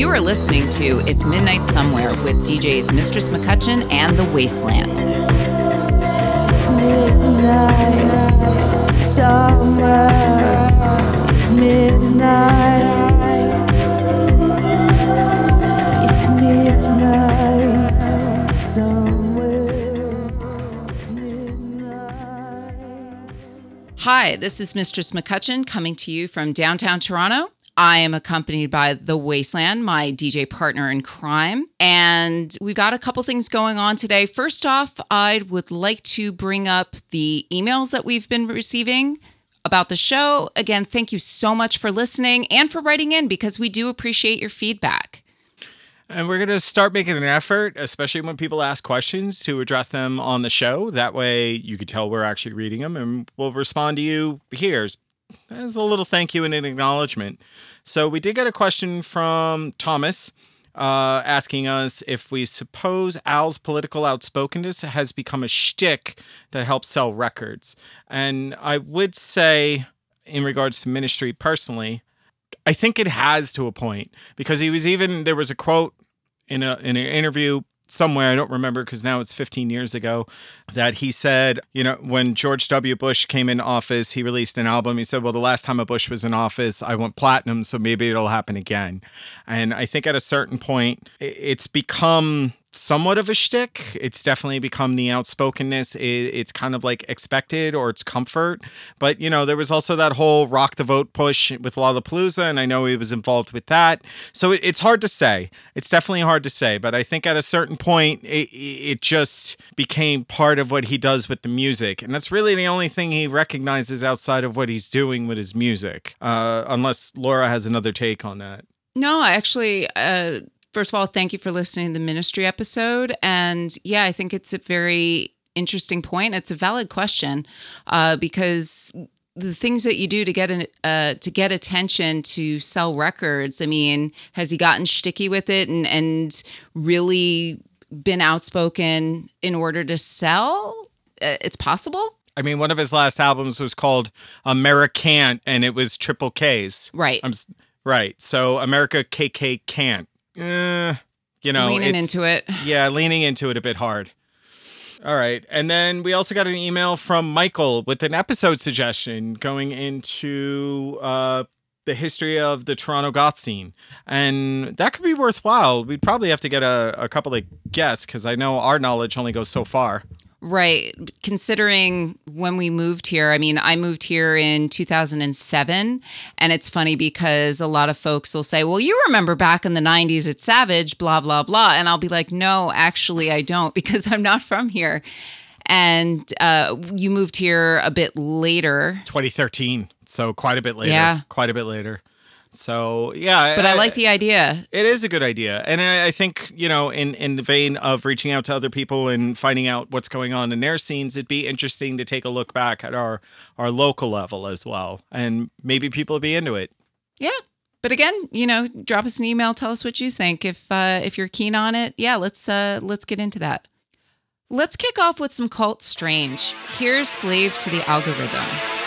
You are listening to It's Midnight Somewhere with DJs Mistress McCutcheon and The Wasteland. It's midnight somewhere. It's midnight. It's midnight somewhere. It's midnight. Hi, this is Mistress McCutcheon coming to you from downtown Toronto. I am accompanied by The Wasteland, my DJ partner in crime. And we've got a couple things going on today. First off, I would like to bring up the emails that we've been receiving about the show. Again, thank you so much for listening and for writing in because we do appreciate your feedback. And we're going to start making an effort, especially when people ask questions, to address them on the show. That way you can tell we're actually reading them and we'll respond to you here as a little thank you and an acknowledgement. So we did get a question from Thomas uh, asking us if we suppose Al's political outspokenness has become a shtick that helps sell records. And I would say, in regards to ministry personally, I think it has to a point because he was even there was a quote in a in an interview somewhere I don't remember because now it's 15 years ago that he said, you know, when George W. Bush came in office, he released an album. He said, "Well, the last time a Bush was in office, I went platinum, so maybe it'll happen again." And I think at a certain point, it's become somewhat of a shtick. It's definitely become the outspokenness. It, it's kind of like expected or it's comfort. But, you know, there was also that whole rock the vote push with Lollapalooza, and I know he was involved with that. So it, it's hard to say. It's definitely hard to say. But I think at a certain point, it, it just became part of what he does with the music. And that's really the only thing he recognizes outside of what he's doing with his music, uh, unless Laura has another take on that. No, actually, uh, first of all, thank you for listening to the ministry episode. And yeah, I think it's a very interesting point. It's a valid question uh, because the things that you do to get an uh, to get attention to sell records. I mean, has he gotten sticky with it and and really been outspoken in order to sell? Uh, it's possible, I mean, one of his last albums was called AmeriKKKant, and it was triple K's. right? I'm right. So America KK can't. Uh, you know, Leaning into it. Yeah, leaning into it a bit hard. All right. And then we also got an email from Michael with an episode suggestion going into uh, the history of the Toronto goth scene. And that could be worthwhile. We'd probably have to get a, a couple of guests because I know our knowledge only goes so far. Right. Considering when we moved here, I mean, I moved here in 2007. And it's funny because a lot of folks will say, well, you remember back in the 90s at Savage, blah, blah, blah. And I'll be like, no, actually, I don't because I'm not from here. And uh, you moved here a bit later. 2013. So quite a bit later. Yeah. Quite a bit later. So yeah, But I like the idea. It is a good idea, and I, I think you know, in in the vein of reaching out to other people and finding out what's going on in their scenes, it'd be interesting to take a look back at our our local level as well, and maybe people would be into it. Yeah. But again, you know, drop us an email, tell us what you think. If uh, if you're keen on it, yeah, let's uh, let's get into that. Let's kick off with some cult strange. Here's Slave to the Algorithm.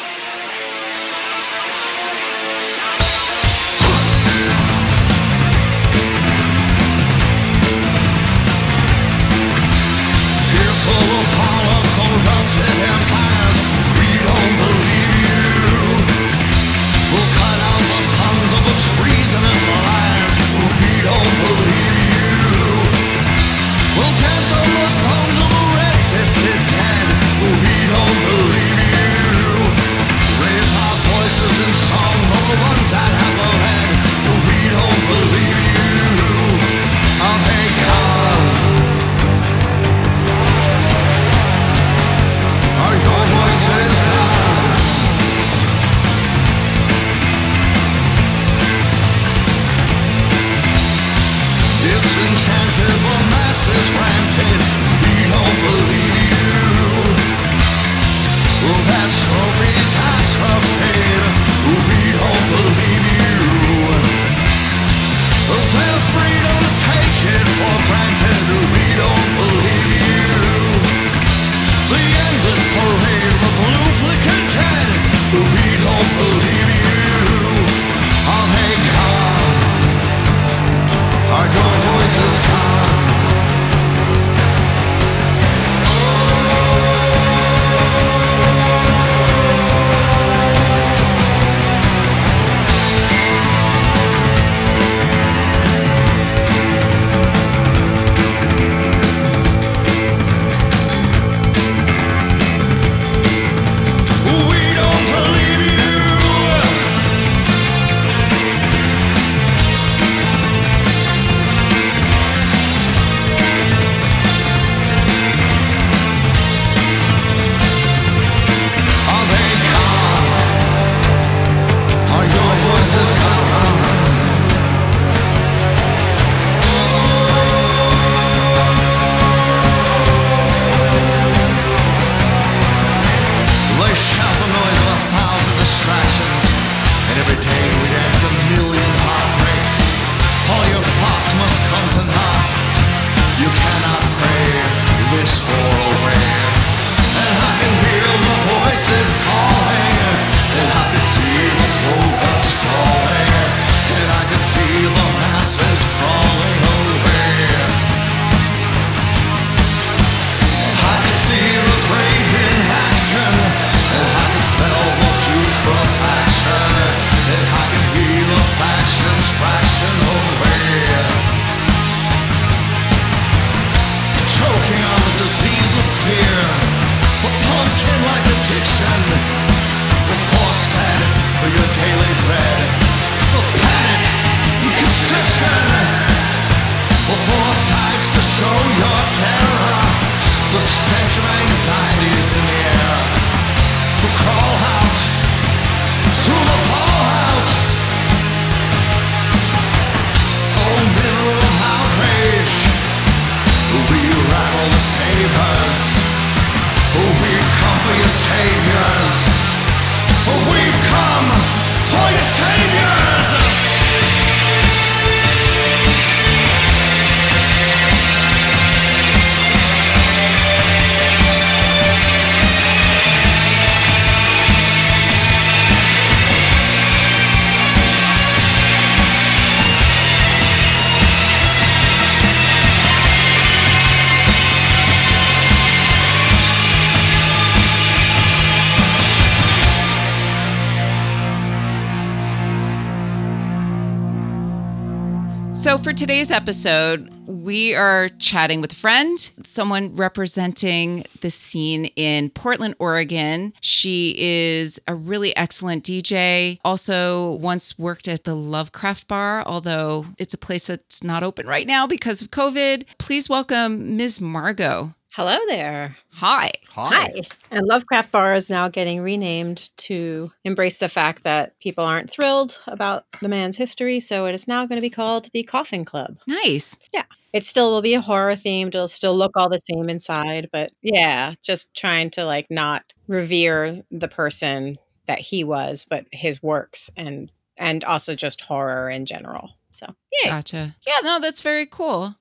For today's episode, we are chatting with a friend, someone representing the scene in Portland, Oregon. She is a really excellent DJ. Also, once worked at the Lovecraft Bar, although it's a place that's not open right now because of COVID. Please welcome Ms. Margot. Hello there. Hi. Hi. And Lovecraft Bar is now getting renamed to embrace the fact that people aren't thrilled about the man's history. So it is now going to be called the Coffin Club. Nice. Yeah. It still will be a horror themed. It'll still look all the same inside. But yeah, just trying to like not revere the person that he was, but his works and and also just horror in general. So yeah. Gotcha. Yeah, no, that's very cool.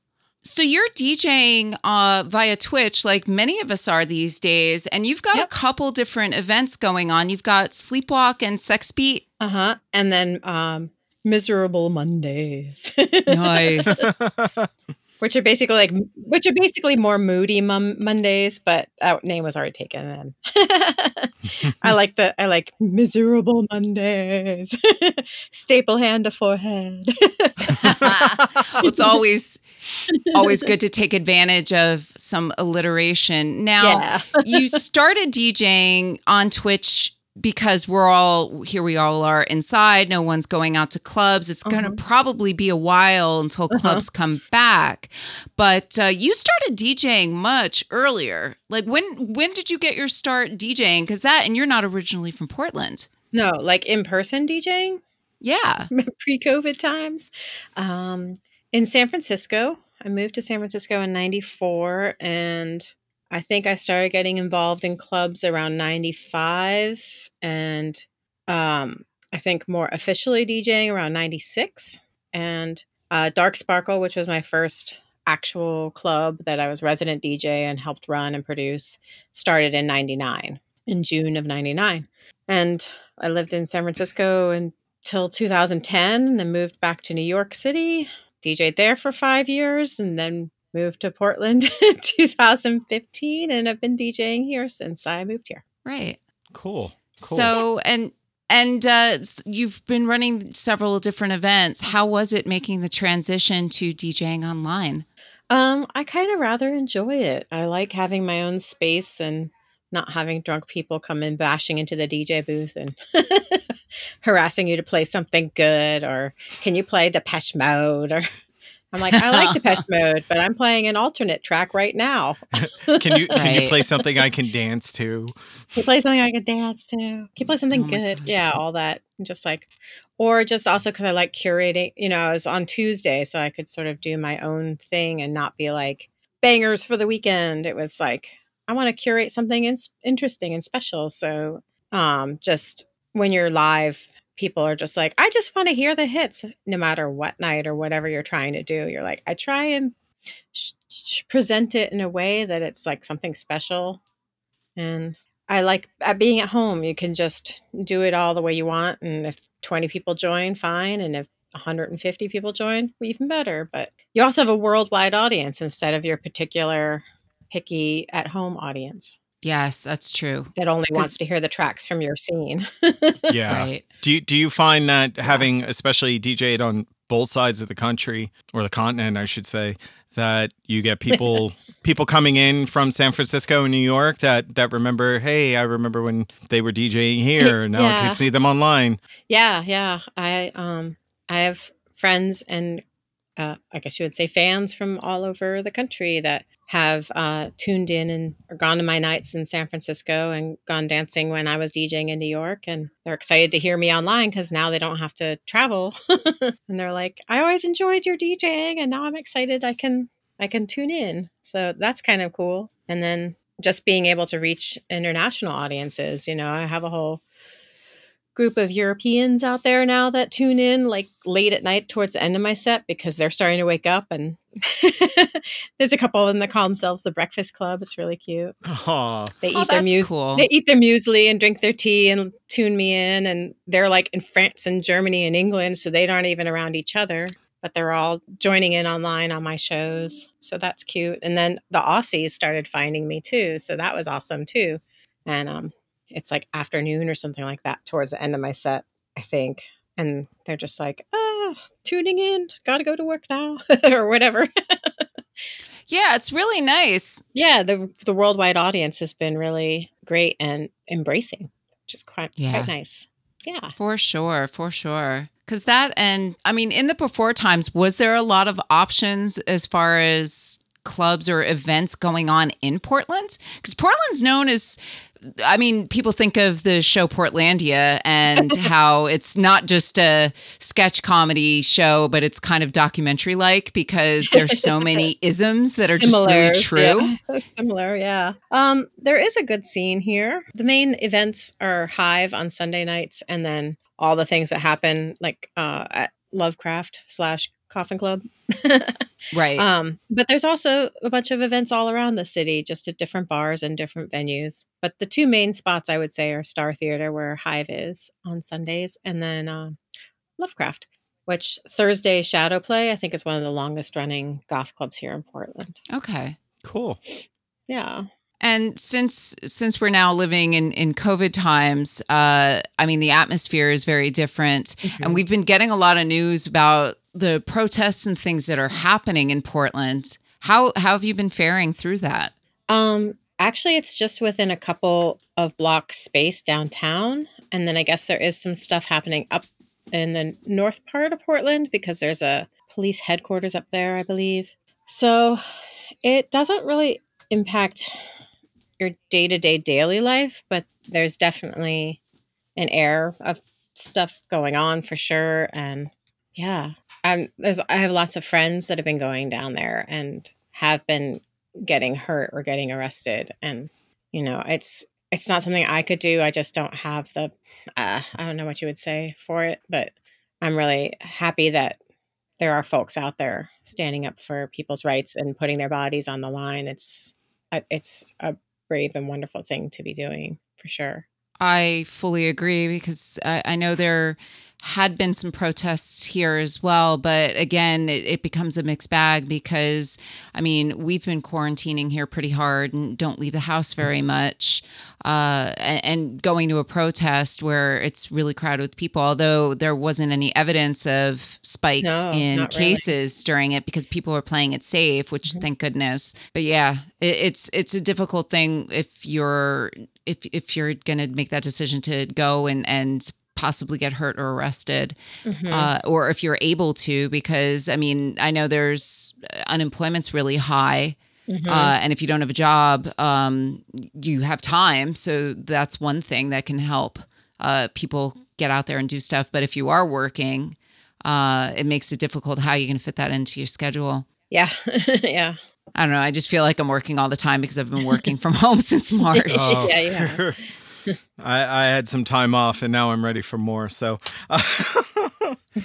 So you're DJing uh, via Twitch, like many of us are these days, and you've got Yep. a couple different events going on. You've got Sleepwalk and Sex Beat. Uh-huh. And then um Miserable Mondays. Nice. which are basically like which are basically more moody mum- Mondays, but that name was already taken. And I like the I like miserable Mondays, staple hand to forehead. it's always always good to take advantage of some alliteration. Now, yeah, you started DJing on Twitch because we're all here we all are inside no one's going out to clubs. It's going to probably be a while until Uh-huh. clubs come back. But uh, you started djing much earlier. Like when when did you get your start djing? Because that and you're not originally from portland. No, like in person DJing? Yeah. pre-COVID times. Um, in San Francisco, I moved to San Francisco in '94, and I think I started getting involved in clubs around '95, and um, I think more officially DJing around '96. And uh, Dark Sparkle, which was my first actual club that I was resident DJ and helped run and produce, started in '99, in June of '99, and I lived in San Francisco until 2010 and then moved back to New York City, DJed there for five years, and then moved to Portland in 2015 and I've been DJing here since I moved here. right Cool. Cool. so and and uh, you've been running several different events how was it making the transition to djing online Um, I kind of rather enjoy it. I like having my own space and not having drunk people come in bashing into the DJ booth and harassing you to play something good or can you play Depeche Mode or I'm like I like Depeche Mode, but I'm playing an alternate track right now. can you can you play something I can dance to? Can you play something I can dance to? Can you play something Oh good? gosh. Yeah, all that. Just like, or just also because I like curating. You know, I was on Tuesday, so I could sort of do my own thing and not be like bangers for the weekend. It was like I want to curate something in- interesting and special. So, um, just when you're live, people are just like, I just want to hear the hits, no matter what night or whatever you're trying to do. You're like, I try and sh- sh- present it in a way that it's like something special and I like at being at home. You can just do it all the way you want, and if 20 people join, fine, and if 150 people join, even better. But you also have a worldwide audience instead of your particular picky at home audience yes that's true that only wants to hear the tracks from your scene. Yeah. right Do you, do you find that having especially DJed on both sides of the country or the continent, I should say, that you get people people coming in from San Francisco and New York that that remember, hey, I remember when they were DJing here, and now I can see them online. Yeah, yeah. I um I have friends and uh, I guess you would say fans from all over the country that have uh, tuned in and or gone to my nights in San Francisco and gone dancing when I was DJing in New York, and they're excited to hear me online because now they don't have to travel, and they're like, "I always enjoyed your DJing, and now I'm excited I can I can tune in." So that's kind of cool. And then just being able to reach international audiences. You know, I have a whole group of Europeans out there now that tune in like late at night towards the end of my set because they're starting to wake up and there's a couple of them that call themselves the breakfast club. It's really cute. Aw. they Oh, eat their that's mus- cool. they eat their muesli and drink their tea and tune me in and they're like in france and germany and england so they aren't even around each other but they're all joining in online on my shows. So that's cute. And then the aussies started finding me too so that was awesome too. And um it's like afternoon or something like that towards the end of my set i think and they're just like ah tuning in gotta go to work now or whatever Yeah, it's really nice. yeah the the worldwide audience has been really great and embracing which is quite Yeah. quite nice yeah For sure, for sure. Because that, and I mean, in the before times, was there a lot of options as far as clubs or events going on in Portland? Because Portland's known as, I mean, people think of the show Portlandia and how it's not just a sketch comedy show, but it's kind of documentary like because there's so many isms that are just really true. yeah. similar yeah um there is a good scene here the main events are hive on sunday nights and then all the things that happen like uh at lovecraft slash coffin club Right. Um, but there's also a bunch of events all around the city, just at different bars and different venues. But the two main spots I would say are Star Theater, where Hive is on Sundays, and then um, Lovecraft, which Thursday Shadow Play I think is one of the longest running goth clubs here in Portland. okay. Cool. Yeah, And since since we're now living in in COVID times, uh, I mean the atmosphere is very different, and we've been getting a lot of news about the protests and things that are happening in Portland. How how have you been faring through that? Um, actually, it's just within a couple of blocks space downtown, and then I guess there is some stuff happening up in the north part of Portland because there's a police headquarters up there, I believe. So it doesn't really impact your day to day daily life, but there's definitely an air of stuff going on for sure. And yeah, um, there's I have lots of friends that have been going down there and have been getting hurt or getting arrested, and you know it's it's not something I could do. I just don't have the uh, I don't know what you would say for it, but I'm really happy that there are folks out there standing up for people's rights and putting their bodies on the line. It's it's a brave and wonderful thing to be doing for sure. I fully agree because I, I know there had been some protests here as well, but again, it, it becomes a mixed bag because I mean we've been quarantining here pretty hard and don't leave the house very much, uh, and, and going to a protest where it's really crowded with people. Although there wasn't any evidence of spikes No, in not really. cases during it because people were playing it safe, which thank goodness. But yeah, it, it's it's a difficult thing if you're if if you're gonna make that decision to go and and possibly get hurt or arrested Mhm. uh, or if you're able to because i mean i know there's unemployment's really high Mhm. uh, and if you don't have a job um, you have time so that's one thing that can help uh, people get out there and do stuff but if you are working uh, it makes it difficult how you can fit that into your schedule yeah, yeah. i don't know i just feel like i'm working all the time because i've been working from home since march Oh. Yeah, yeah. I, I had some time off and now I'm ready for more. So,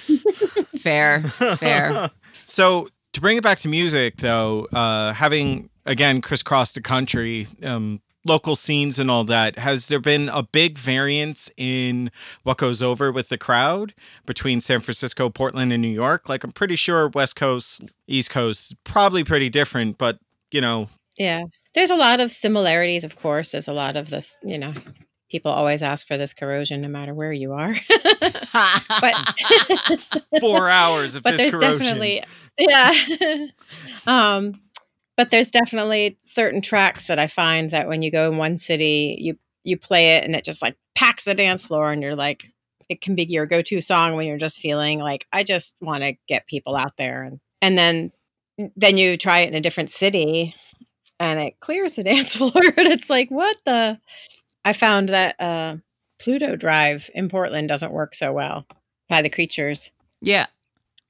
fair fair so to bring it back to music, though, uh, having again crisscrossed the country, um, local scenes and all that, has there been a big variance in what goes over with the crowd between San Francisco, Portland, and New York? Like, I'm pretty sure West Coast, East Coast, probably pretty different, but you know, Yeah. There's a lot of similarities, of course. There's a lot of this, you know, people always ask for this corrosion no matter where you are. but four hours of but this there's corrosion. definitely yeah. um but there's definitely certain tracks that I find that when you go in one city, you you play it and it just like packs the dance floor and you're like it can be your go-to song when you're just feeling like I just want to get people out there and and then then you try it in a different city and it clears the dance floor and it's like what the I found that uh Pluto Drive in Portland doesn't work so well by the creatures. yeah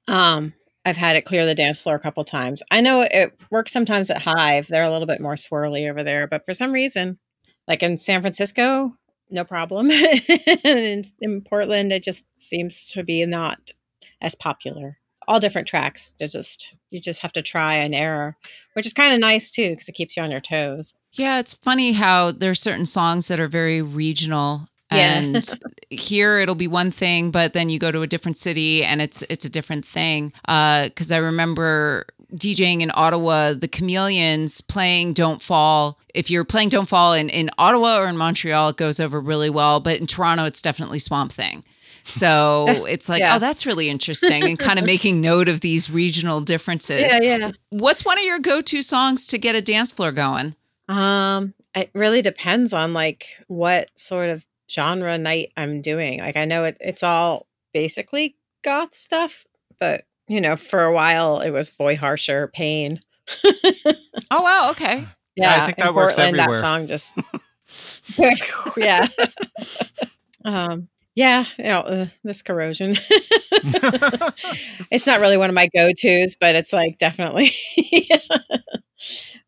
Um I've had it clear the dance floor a couple times. I know it works sometimes at Hive. They're a little bit more swirly over there, but for some reason, like in San Francisco, no problem. in, in Portland, it just seems to be not as popular. All different tracks. There's just you just have to try and error, which is kind of nice too because it keeps you on your toes. Yeah, it's funny how there's certain songs that are very regional. Yeah. And here it'll be one thing, but then you go to a different city and it's it's a different thing. Uh, because I remember DJing in Ottawa, the Chameleons playing "Don't Fall." If you're playing "Don't Fall" in in Ottawa or in Montreal, it goes over really well. But in Toronto, it's definitely Swamp Thing. So it's like, Yeah. oh, that's really interesting, and kind of making note of these regional differences. yeah. Yeah. What's one of your go-to songs to get a dance floor going? Um, it really depends on like what sort of genre night I'm doing. Like I know it, it's all basically goth stuff, but you know, for a while it was Boy Harsher Pain. Oh wow, okay. Yeah, I think in that works Portland, everywhere. That song just yeah. um yeah, you know, uh, this corrosion. it's not really one of my go-tos, but it's like definitely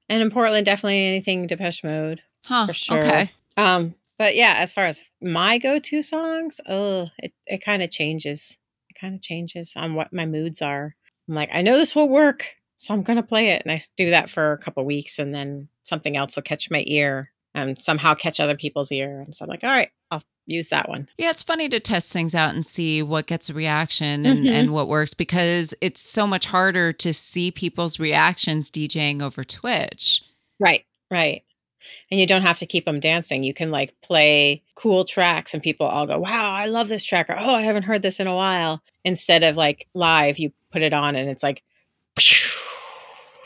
And in Portland, definitely anything Depeche Mode. Huh. For sure. Okay. Um, but yeah, as far as my go-to songs, oh, it, it kind of changes. It kind of changes on what my moods are. I'm like, I know this will work, so I'm gonna play it, and I do that for a couple weeks, and then something else will catch my ear and somehow catch other people's ear, and so I'm like, all right, I'll use that one. Yeah, it's funny to test things out and see what gets a reaction and, Mhm. and what works because it's so much harder to see people's reactions DJing over Twitch. Right, right. And you don't have to keep them dancing. You can like play cool tracks, and people all go, "Wow, I love this track!" or "Oh, I haven't heard this in a while." Instead of like live, you put it on, and it's like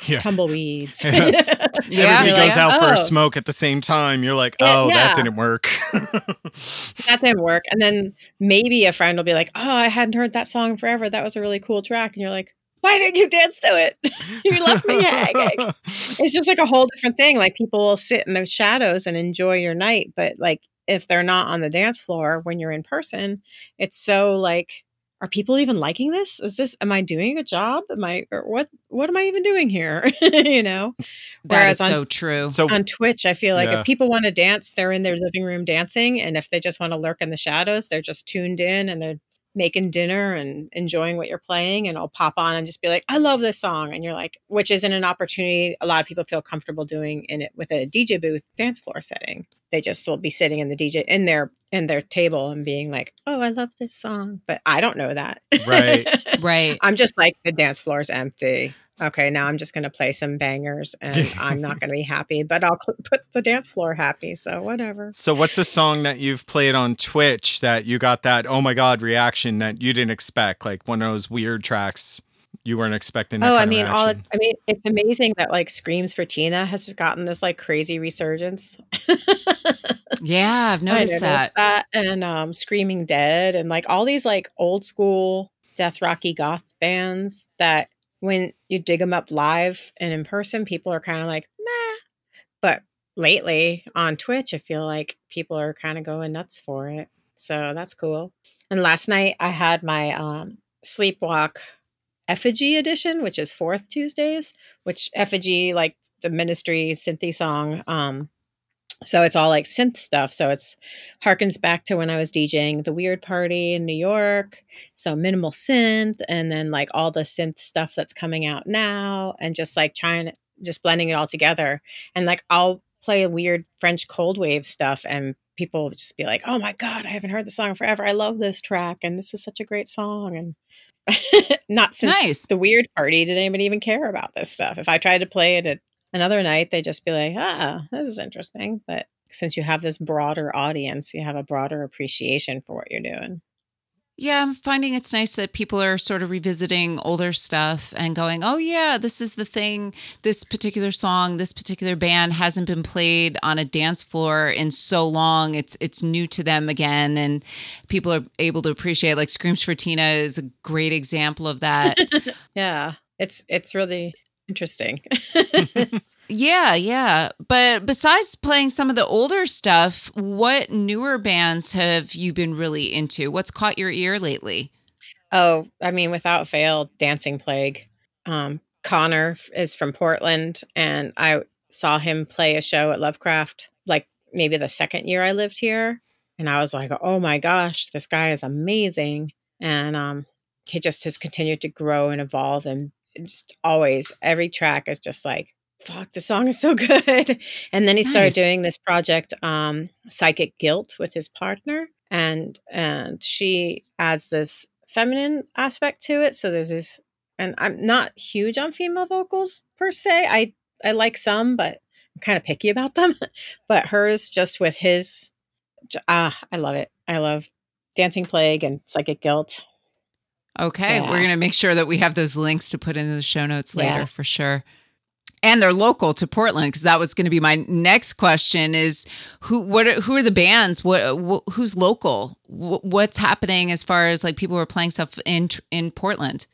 Yeah. tumbleweeds. Yeah. Yeah. Everybody You're goes like, out for "Oh." a smoke at the same time. You're like, Yeah, oh, that didn't work. that didn't work. And then maybe a friend will be like, "Oh, I hadn't heard that song forever. That was a really cool track." And you're like, "Why didn't you dance to it? you left me hanging." It's just like a whole different thing. Like people will sit in the shadows and enjoy your night, but like if they're not on the dance floor when you're in person, it's so like are people even liking this? Is this am I doing a job? Am I or what what am I even doing here? you know? That Whereas is on- so true. so on Twitch, I feel like Yeah. if people want to dance, they're in their living room dancing. And if they just want to lurk in the shadows, they're just tuned in and they're making dinner and enjoying what you're playing. And I'll pop on and just be like, I love this song. And you're like, which isn't an opportunity a lot of people feel comfortable doing in it with a DJ booth dance floor setting. They just will be sitting in the DJ in their in their table and being like, Oh, I love this song. But I don't know that. Right. right. I'm just like the dance floor is empty. Okay, now I'm just going to play some bangers and I'm not going to be happy, but I'll put- put the dance floor happy. So whatever. So what's a song that you've played on Twitch that you got that oh my god reaction that you didn't expect? Like one of those weird tracks you weren't expecting. That Oh, I kind of mean, all? I mean, it's amazing that like Screams for Tina has gotten this like crazy resurgence. Yeah, I've I noticed noticed that. and um, Screaming Dead and like all these like old school death rocky goth bands that when you dig them up live and in person, people are kind of like, meh. But lately on Twitch, I feel like people are kind of going nuts for it. So that's cool. And last night I had my um, Sleepwalk Effigy edition, which is fourth Tuesdays, which Effigy, like the ministry synthy song, um, so it's all like synth stuff. So it's harkens back to when I was DJing the Weird Party in New York. So minimal synth, and then like all the synth stuff that's coming out now, and just like trying, just blending it all together. And like I'll play weird French cold wave stuff, and people just be like, "Oh my god, I haven't heard the song forever. I love this track, and this is such a great song." And not since Nice. the Weird Party did anybody even care about this stuff. If I tried to play it at another night they'd just be like ah this is interesting but since you have this broader audience you have a broader appreciation for what you're doing Yeah, I'm finding it's nice that people are sort of revisiting older stuff and going, oh, yeah, this is the thing. This particular song, this particular band hasn't been played on a dance floor in so long. It's it's new to them again. And people are able to appreciate like Screams for Tina is a great example of that. yeah it's it's really interesting yeah, yeah. But besides playing some of the older stuff, what newer bands have you been really into? What's caught your ear lately? oh i mean without fail dancing plague um, Connor is from Portland, and I saw him play a show at Lovecraft like maybe the second year I lived here, and I was like, oh my gosh, this guy is amazing, and um, he just has continued to grow and evolve, and just always every track is just like. Fuck, the song is so good. And then he started doing this project, um, Psychic Guilt, with his partner. And and she adds this feminine aspect to it. So there's this and I'm not huge on female vocals per se. I I like some, but I'm kind of picky about them. but hers, just with his, ah, I love it. I love Dancing Plague and Psychic Guilt. Okay, Yeah. we're gonna make sure that we have those links to put into the show notes later Yeah. for sure. And they're local to Portland because that was going to be my next question: is who what are, who are the bands? What, wh- who's local? Wh- what's happening as far as like people who are playing stuff in in Portland?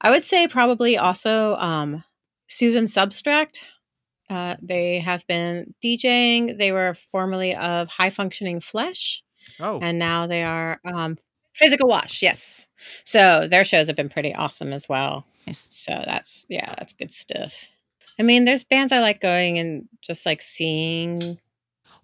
I would say probably also um, Susan Subtract. Uh, they have been DJing. They were formerly of High Functioning Flesh. Oh, and now they are um, physical wash yes so their shows have been pretty awesome as well Nice. so that's yeah that's good stuff i mean there's bands i like going and just like seeing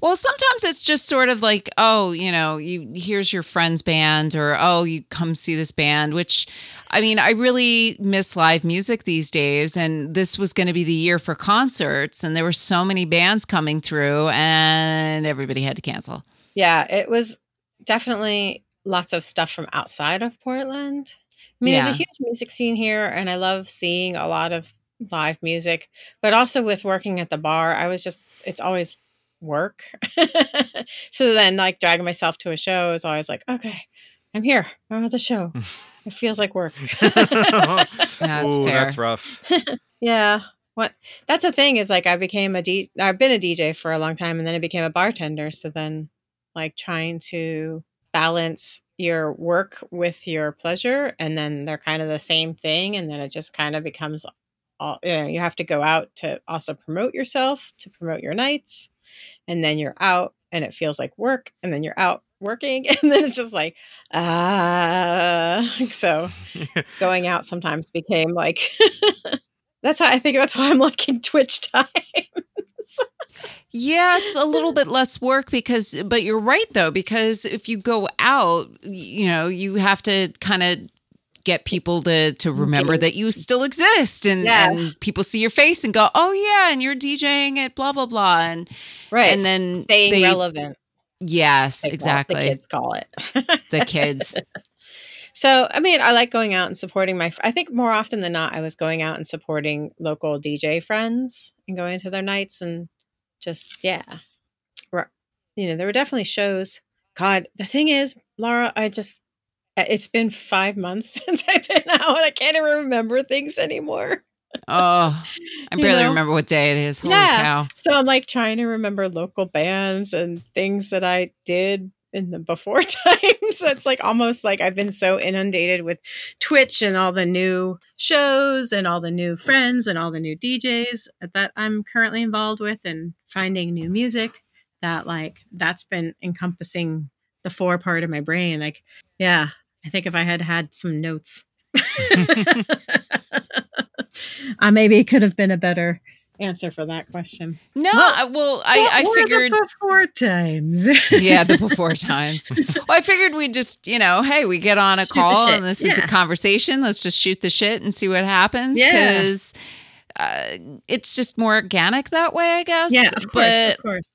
Well, sometimes it's just sort of like, oh, you know, you here's your friend's band, or oh, you come see this band. Which, I mean, I really miss live music these days, and this was going to be the year for concerts, and there were so many bands coming through, and everybody had to cancel. yeah it was definitely lots of stuff from outside of portland i mean Yeah. there's a huge music scene here and i love seeing a lot of live music but also with working at the bar i was just it's always work. So then like dragging myself to a show is always like okay i'm here. I'm at the show. It feels like work. That's Ooh, that's rough. yeah. What that's the thing is like i became a d i've been a dj for a long time and then i became a bartender. So then like trying to balance your work with your pleasure and then they're kind of the same thing and then it just kind of becomes all you know you have to go out to also promote yourself to promote your nights and then you're out and it feels like work and then you're out working and then it's just like ah so going out sometimes became like that's how I think that's why I'm liking Twitch time. Yeah, it's a little bit less work because, but you're right though, because if you go out, you know, you have to kind of get people to to mm-hmm. remember that you still exist and, Yeah. and people see your face and go, oh yeah, and you're DJing at blah blah blah, and right. and then staying they- relevant. yes, it, exactly, The kids call it. the kids. So, I mean, I like going out and supporting my. I think more often than not, I was going out and supporting local DJ friends and going to their nights and just yeah, you know, there were definitely shows. God, the thing is, Laura, I just it's been five months since I've been out, and I can't even remember things anymore. Oh, I You barely know? remember what day it is. Holy Yeah. cow! So I'm like trying to remember local bands and things that I did in the before times. so it's like almost like I've been so inundated with Twitch and all the new shows and all the new friends and all the new DJs that I'm currently involved with and finding new music that like that's been encompassing the fore part of my brain. Like, yeah, I think if I had had some notes, uh, maybe it could have been a better answer for that question. No, Well, I, well, I I What were the figured. before times. yeah, the before times. Well, I figured we'd just, you know, hey, we get on a Shoot call and this is a conversation. Let's just shoot the shit and see what happens. Yeah. Because uh, it's just more organic that way, I guess. yeah, of course, But, of course.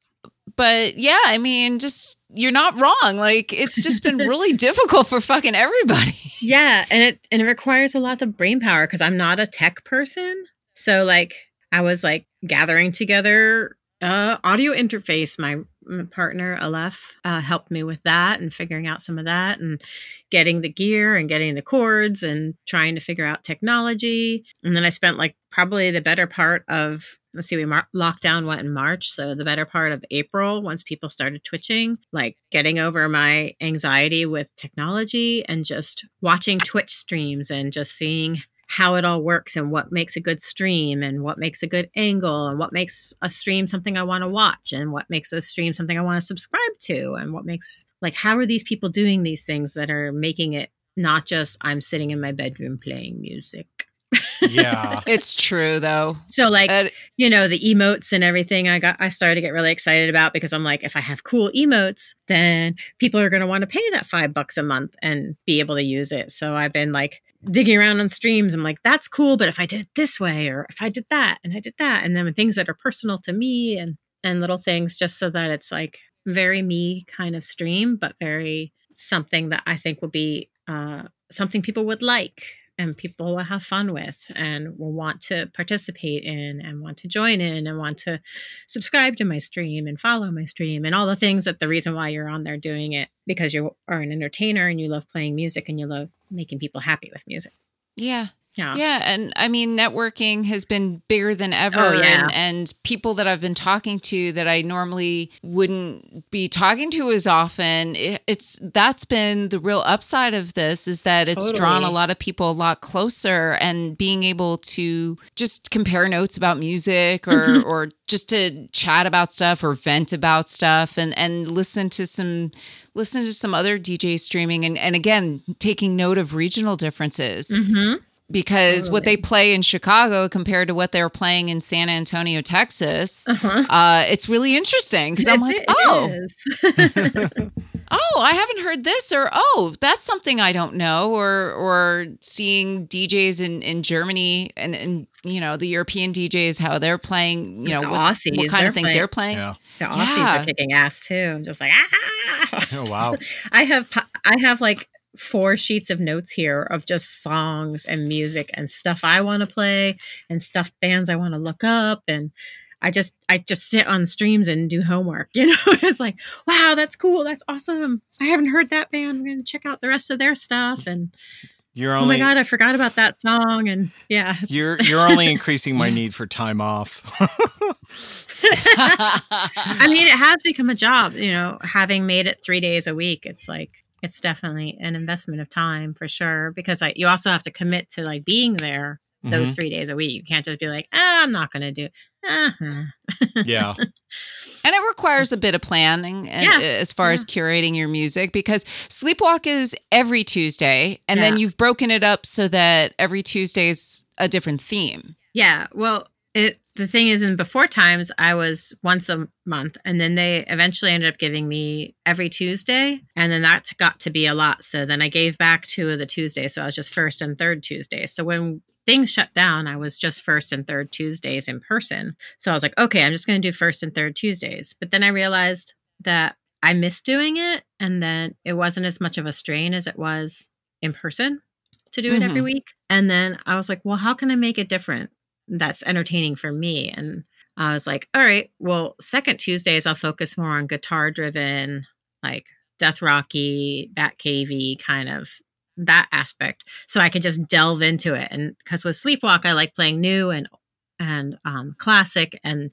But yeah, I mean, just you're not wrong. Like it's just been really difficult for fucking everybody. Yeah, and it and it requires a lot of brain power because I'm not a tech person. So like I was like gathering together uh audio interface. My, my partner Aleph uh, helped me with that and figuring out some of that and getting the gear and getting the cords and trying to figure out technology. And then I spent like probably the better part of let's see, we mar- lockdown went in March, so the better part of April once people started twitching, like getting over my anxiety with technology and just watching Twitch streams and just seeing how it all works and what makes a good stream and what makes a good angle and what makes a stream something I want to watch and what makes a stream something I want to subscribe to and what makes like how are these people doing these things that are making it not just I'm sitting in my bedroom playing music. Yeah. It's true though. So like Uh, you know the emotes and everything i got i started to get really excited about because i'm like if i have cool emotes then people are going to want to pay that five bucks a month and be able to use it so i've been like digging around on streams i'm like that's cool but if i did it this way or if i did that and i did that and then things that are personal to me and and little things just so that it's like very me kind of stream but very something that i think will be uh something people would like and people will have fun with and will want to participate in and want to join in and want to subscribe to my stream and follow my stream and all the things that the reason why you're on there doing it because you are an entertainer and you love playing music and you love making people happy with music. yeah. Yeah. Yeah, and I mean, networking has been bigger than ever, Oh, yeah. and, and people that I've been talking to that I normally wouldn't be talking to as often. it- It's that's been the real upside of this is that it's drawn a lot of people a lot closer, and being able to just compare notes about music or Mhm. or just to chat about stuff or vent about stuff, and and listen to some listen to some other DJ streaming, and and again taking note of regional differences Mm-hmm. Because what Totally. they play in Chicago compared to what they're playing in San Antonio, Texas, Uh-huh. uh, it's really interesting because I'm like, oh, oh, I haven't heard this, or oh, that's something I don't know, or or seeing DJs in in Germany and and you know the European DJs how they're playing, you know, The what, Aussies, what kind of things playing- they're playing. Yeah. the Aussies Yeah. are kicking ass too. I'm just like, ah. Oh, wow. I have I have like four sheets of notes here of just songs and music and stuff I want to play and stuff bands I want to look up and I just I just sit on streams and do homework. You know, it's like, wow, that's cool, that's awesome. I haven't heard that band. I'm gonna check out the rest of their stuff. And You're oh my god, I forgot about that song. And yeah, you're you're only increasing my need for time off. I mean, it has become a job, you know, having made it three days a week. It's like, it's definitely an investment of time for sure because I, you also have to commit to like being there those Mhm. three days a week. You can't just be like, ah, I'm not going to do it. Uh-huh. Yeah. And it requires a bit of planning and, Yeah. as far as curating your music because Sleepwalk is every Tuesday, and then you've broken it up so that every Tuesday is a different theme. Yeah. Well, it the thing is, in before times, I was once a month, and then they eventually ended up giving me every Tuesday, and then that got to be a lot. So then I gave back two of the Tuesdays, so I was just first and third Tuesdays. So when things shut down, I was just first and third Tuesdays in person. So I was like, okay, I'm just going to do first and third Tuesdays. But then I realized that I missed doing it, and then it wasn't as much of a strain as it was in person to do it every Mhm. week. And then I was like, well, how can I make it different? That's entertaining for me. And I was like, all right, well, second Tuesdays, I'll focus more on guitar driven, like death rocky, bat cavey kind of that aspect. So I could just delve into it. And because with Sleepwalk, I like playing new and and um, classic and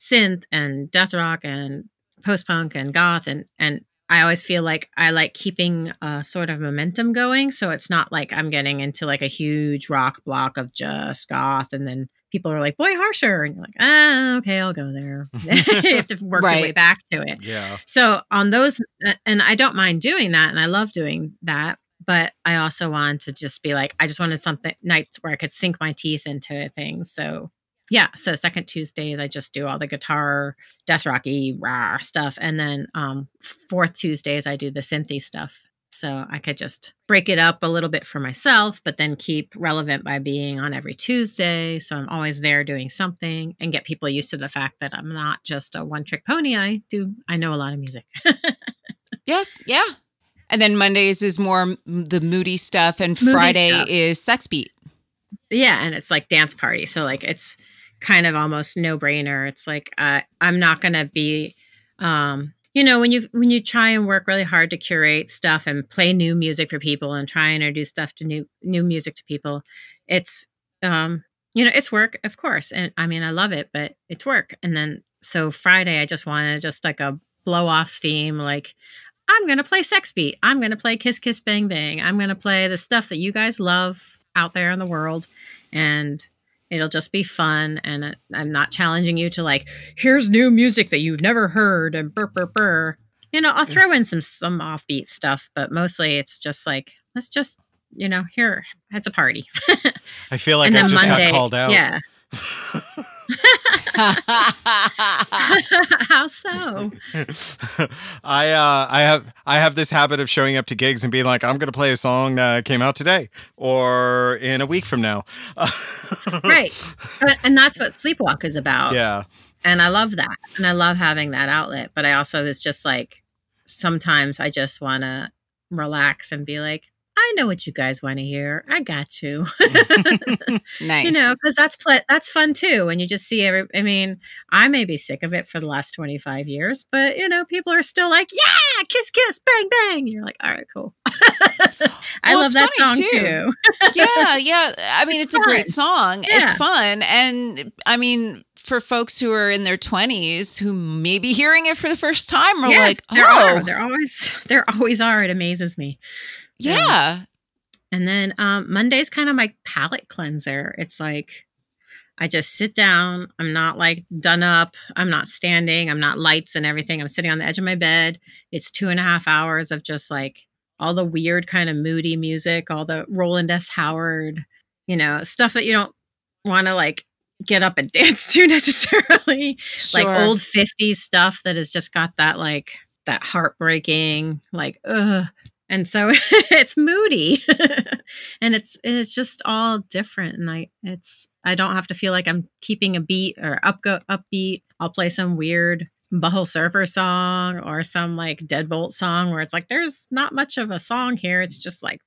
synth and death rock and post punk and goth and and I always feel like I like keeping a sort of momentum going. So it's not like I'm getting into like a huge rock block of just goth and then people are like, boy, harsher. And you're like, ah, okay, I'll go there. you have to work your way back to it. Yeah. So on those, and I don't mind doing that, and I love doing that. But I also want to just be like, I just wanted something nights where I could sink my teeth into things. So yeah, so second Tuesdays I just do all the guitar, death rocky rah stuff, and then um, fourth Tuesdays I do the synthy stuff. So I could just break it up a little bit for myself, but then keep relevant by being on every Tuesday. So I'm always there doing something and get people used to the fact that I'm not just a one trick pony. I do, I know a lot of music. Yes, yeah. And then Mondays is more the moody stuff, and Moody Friday stuff. is sex beat. yeah and it's like dance party so like it's kind of almost no brainer it's like uh, i'm not gonna be um you know when you when you try and work really hard to curate stuff and play new music for people and try and introduce stuff to new new music to people it's um you know it's work of course and i mean i love it but it's work. And then so friday i just wanted just like a blow off steam like i'm gonna play sex beat. I'm gonna play kiss kiss bang bang. I'm gonna play the stuff that you guys love out there in the world. And it'll just be fun and uh, i'm not challenging you to like here's new music that you've never heard and burr burr burr you know i'll throw in some some offbeat stuff but mostly it's just like let's just you know, here, it's a party. I feel like I just Monday, got called out. yeah. How so? I uh, I have I have this habit of showing up to gigs and being like, I'm gonna play a song that came out today or in a week from now. right. And that's what Sleepwalk is about. Yeah. And I love that. And I love having that outlet. But I also, it's just like, sometimes I just want to relax and be like, I know what you guys want to hear. I got you. nice. you know, because that's that's fun too. And you just see every. I mean, I may be sick of it for the last twenty five years, but you know, people are still like, "Yeah, kiss, kiss, bang, bang." You're like, "All right, cool." I Well, love that song too. too. yeah, yeah. I mean, It's it's, a great song. Yeah. It's fun. And I mean, for folks who are in their 20s who may be hearing it for the first time are like, oh, there are. Oh. There always, there always are. It amazes me. Yeah. And then um, Monday's kind of my palate cleanser. It's like I just sit down. I'm not like done up. I'm not standing. I'm not lights and everything. I'm sitting on the edge of my bed. It's two and a half hours of just like all the weird kind of moody music, all the Rowland S. Howard, you know, stuff that you don't want to like get up and dance to necessarily Sure. like old 50s stuff that has just got that like that heartbreaking like ugh and so it's moody. And it's it's just all different. And i it's i don't have to feel like i'm keeping a beat or up go upbeat. I'll play some weird Butthole Surfer song or some like Deadbolt song where it's like there's not much of a song here. It's just like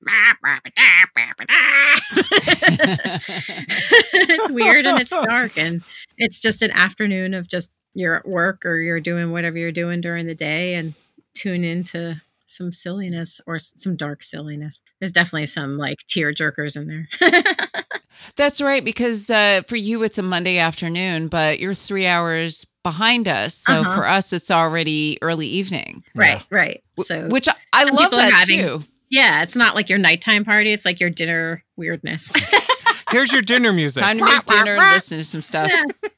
it's weird and it's dark and it's just an afternoon of just you're at work or you're doing whatever you're doing during the day and tune into some silliness or some dark silliness. There's definitely some like tear jerkers in there. That's right, because uh, for you it's a Monday afternoon, but you're three hours behind us. So Uh-huh. for us, it's already early evening, right, right. Wh- So which I, I love that having- too. yeah, it's not like your nighttime party. It's like your dinner weirdness. Here's your dinner music. Time to make dinner and listen to some stuff.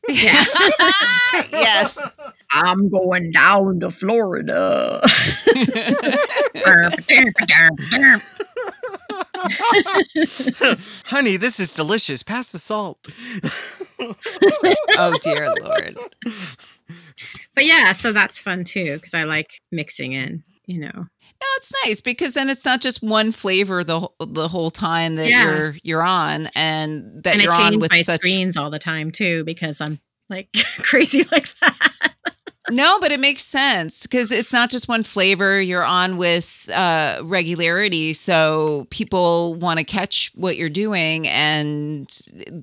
yeah. yes. I'm going down to Florida. Honey, this is delicious. Pass the salt. Oh dear lord. but yeah, so that's fun too because I like mixing in. You know, No, it's nice because then it's not just one flavor the the whole time that Yeah. you're you're on, and that and you're on change with my such. screens all the time too because I'm like crazy like that. No, but it makes sense because it's not just one flavor. You're on with uh, regularity, so people want to catch what you're doing and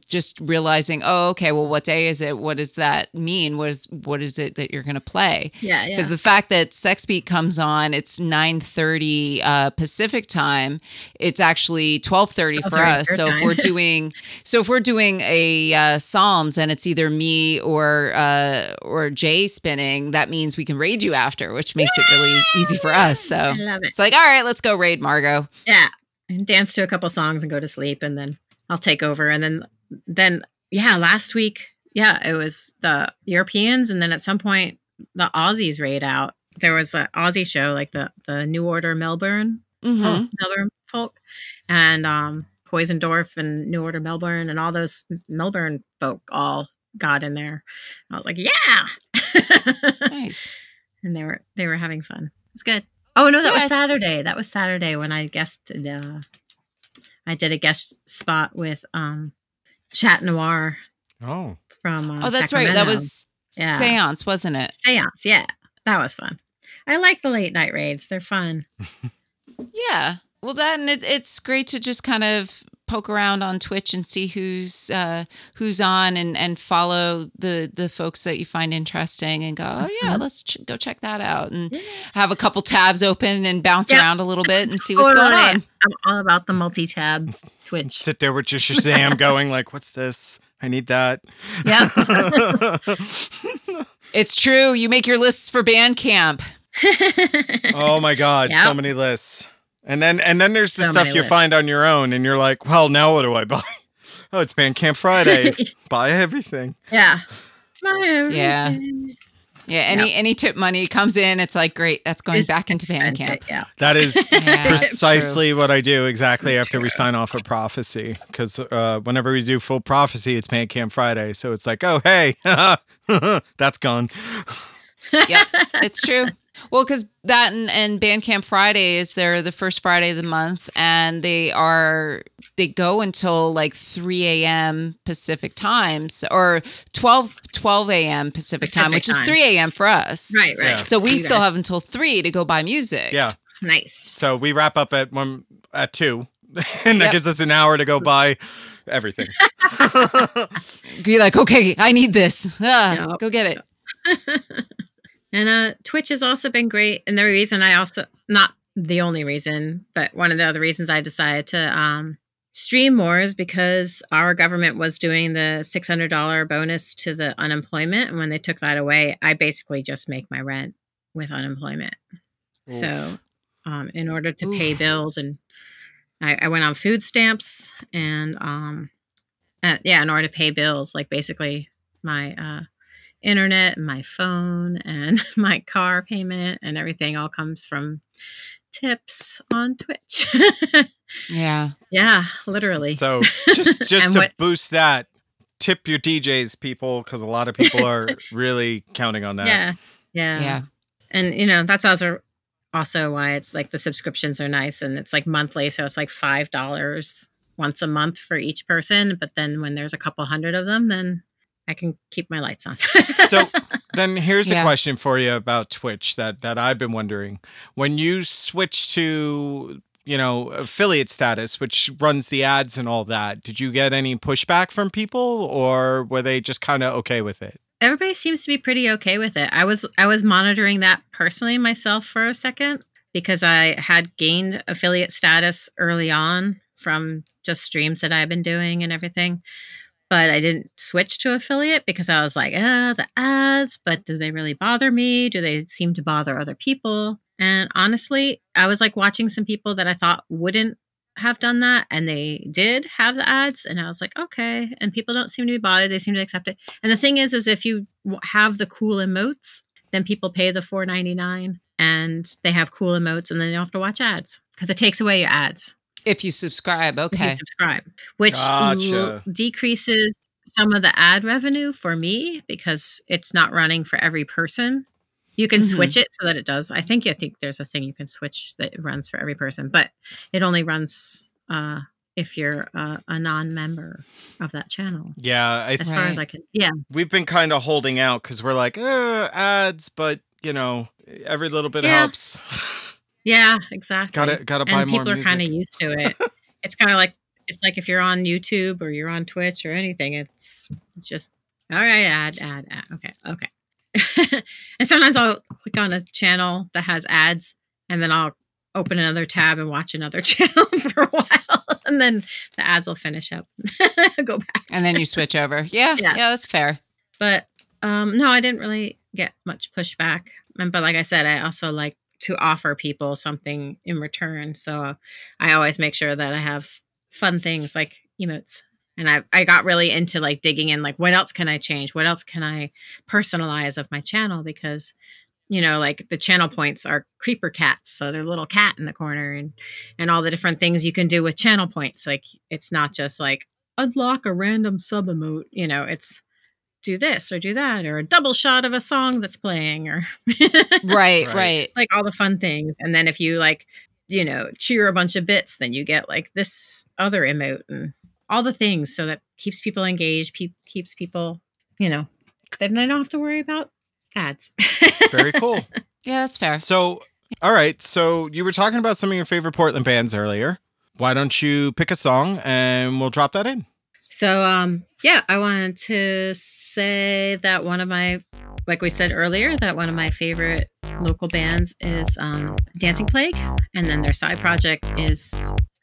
just realizing, oh, okay, well, what day is it? What does that mean? What is what is it that you're going to play? Yeah, because the fact that Sex Beat comes on, it's nine thirty uh, Pacific time. It's actually twelve thirty for us. So if we're doing, so if we're doing a uh, Psalms and it's either me or uh, or Jay spinning, that means we can raid you after, which makes it really easy for us. So I love it. it's like, all right, let's go raid Margot. Yeah, and dance to a couple songs and go to sleep, and then I'll take over. And then, then yeah, last week, yeah, it was the Europeans, and then at some point the Aussies raid out. There was an Aussie show, like the the New Order Melbourne, Mhm. Melbourne folk, and um Poisondorf and New Order Melbourne, and all those Melbourne folk all got in there. I was like, yeah, Nice. and they were they were having fun. It's good. Oh no, that Yeah. was Saturday. That was Saturday when I guested. Uh, I did a guest spot with um, Chat Noir Oh. from. Uh, Oh, that's right. That was Yeah. Seance, wasn't it? Seance. Yeah, that was fun. I like the late night raids. They're fun. Yeah. Well, then it, it's great to just kind of poke around on Twitch and see who's uh, who's on and, and follow the the folks that you find interesting and go, oh yeah, Mhm. let's ch- go check that out and have a couple tabs open and bounce Yeah. around a little bit and see what's going on. I'm all about the multi-tab Twitch. Sit there with your Shazam going like, what's this? I need that. Yeah. It's true. You make your lists for Bandcamp. oh my God. So many lists. And then and then there's the So stuff you lists. find on your own and you're like, well, now what do I buy? Oh, it's Bandcamp Friday. buy everything. yeah. My Yeah. everything. Yeah, any any tip money comes in, it's like great. That's going Just back into spend Bandcamp. it, Yeah. That is Yeah, precisely what I do exactly after we sign off a prophecy. Because uh, whenever we do full prophecy, it's Bandcamp Friday. So it's like, oh, hey, that's gone. yeah, it's true. Well, because that and, and Bandcamp Fridays, they're the first Friday of the month, and they are they go until like 3 a.m. Pacific times or 12 12 a.m. Pacific, time, Pacific which is 3 a.m. for us. Right. Right. Yeah. So we still have until three to go buy music. Yeah. nice. So we wrap up at one at two, and that Yep. gives us an hour to go buy everything. Be like, okay, I need this. Ah, Yep. Go get it. And uh Twitch has also been great. And the reason I also not the only reason, but one of the other reasons I decided to um stream more is because our government was doing the six hundred dollar bonus to the unemployment. And when they took that away, I basically just make my rent with unemployment. So um in order to pay bills and I, I went on food stamps and um uh, yeah, in order to pay bills, like basically my uh internet and my phone and my car payment and everything all comes from tips on Twitch. Yeah. yeah, literally. So just just to what- boost that, tip your DJs, people, because a lot of people are really counting on that. yeah. Yeah. Yeah. And you know, that's also also why it's like the subscriptions are nice and it's like monthly, so it's like five dollars once a month for each person. But then when there's a couple hundred of them, then I can keep my lights on. So then here's a question for you about Twitch that that I've been wondering. When you switch to you know affiliate status which runs the ads and all that did you get any pushback from people or were they just kind of okay with it everybody seems to be pretty okay with it. I was I was monitoring that personally myself for a second because I had gained affiliate status early on from just streams that I've been doing and everything. But I didn't switch to affiliate because I was like, ah, the ads, but do they really bother me? Do they seem to bother other people? And honestly, I was like watching some people that I thought wouldn't have done that and they did have the ads and I was like, okay. And people don't seem to be bothered. They seem to accept it. And the thing is, is if you have the cool emotes, then people pay the four ninety nine, and they have cool emotes, and then you don't have to watch ads because it takes away your ads If you subscribe, if you okay. subscribe, which Gotcha. l- decreases some of the ad revenue for me because it's not running for every person. You can Mhm. switch it so that it does. I think I think there's a thing you can switch that runs for every person, but it only runs uh, if you're uh, a non-member of that channel. yeah I, As far as I can, yeah, we've been kind of holding out because we're like uh, ads but you know every little bit Yeah. helps yeah, exactly. gotta gotta buy and more people are kind of used to it. it's kind of like it's like if you're on YouTube or you're on Twitch or anything, it's just all right, ad, ad, ad. Okay, okay. and sometimes I'll click on a channel that has ads, and then I'll open another tab and watch another channel for a while, and then the ads will finish up. Go back. And then you switch over. Yeah. Yeah. Yeah, that's fair. But um, no, I didn't really get much pushback. But like I said, I also like to offer people something in return. So I always make sure that I have fun things like emotes. And I I got really into like digging in like what else can I change? What else can I personalize of my channel because you know like the channel points are creeper cats so they're a little cat in the corner and and all the different things you can do with channel points like it's not just like unlock a random sub emote you know it's do this or do that or a double shot of a song that's playing or Right, Right. right. like all the fun things and then if you like you know cheer a bunch of bits then you get like this other emote and all the things so that keeps people engaged pe- keeps people you know then they don't have to worry about ads very cool Yeah, that's fair. So, all right. So you were talking about some of your favorite Portland bands earlier. Why don't you pick a song and we'll drop that in? So um yeah, I wanted to say that one of my like we said earlier that one of my favorite local bands is um Dancing Plague and then their side project is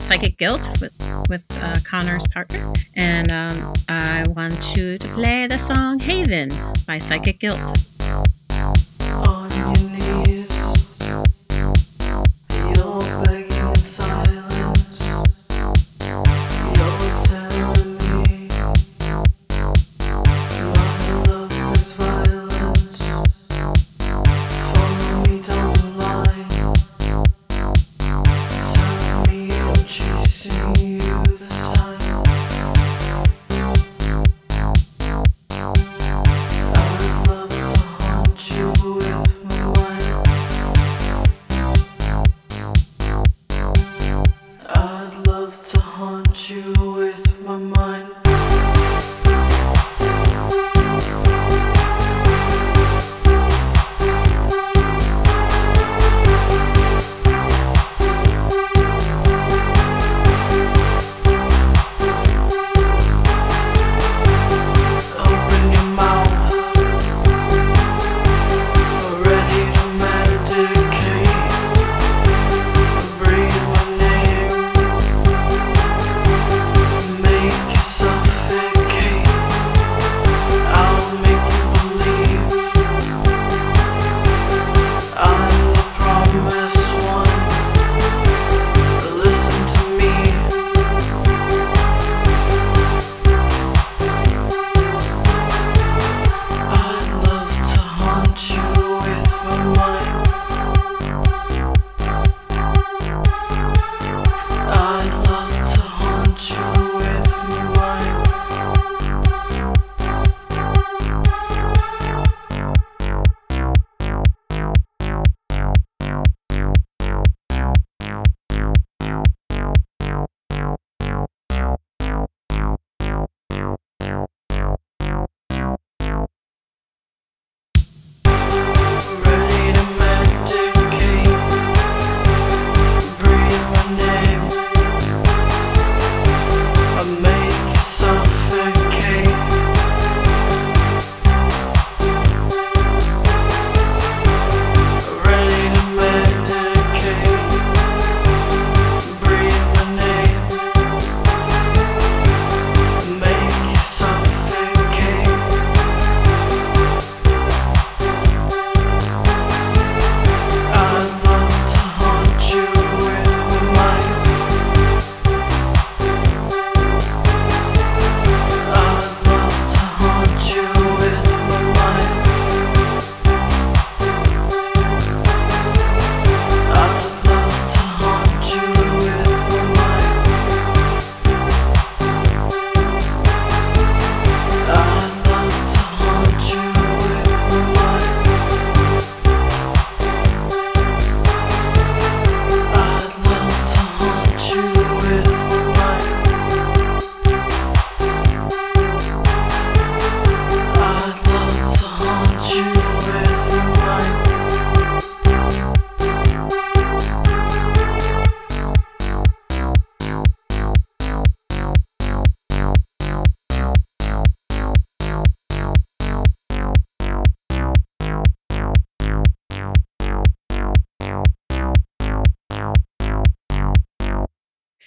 Psychic Guilt with with uh, Connor's partner and um I want you to play the song Haven by Psychic Guilt.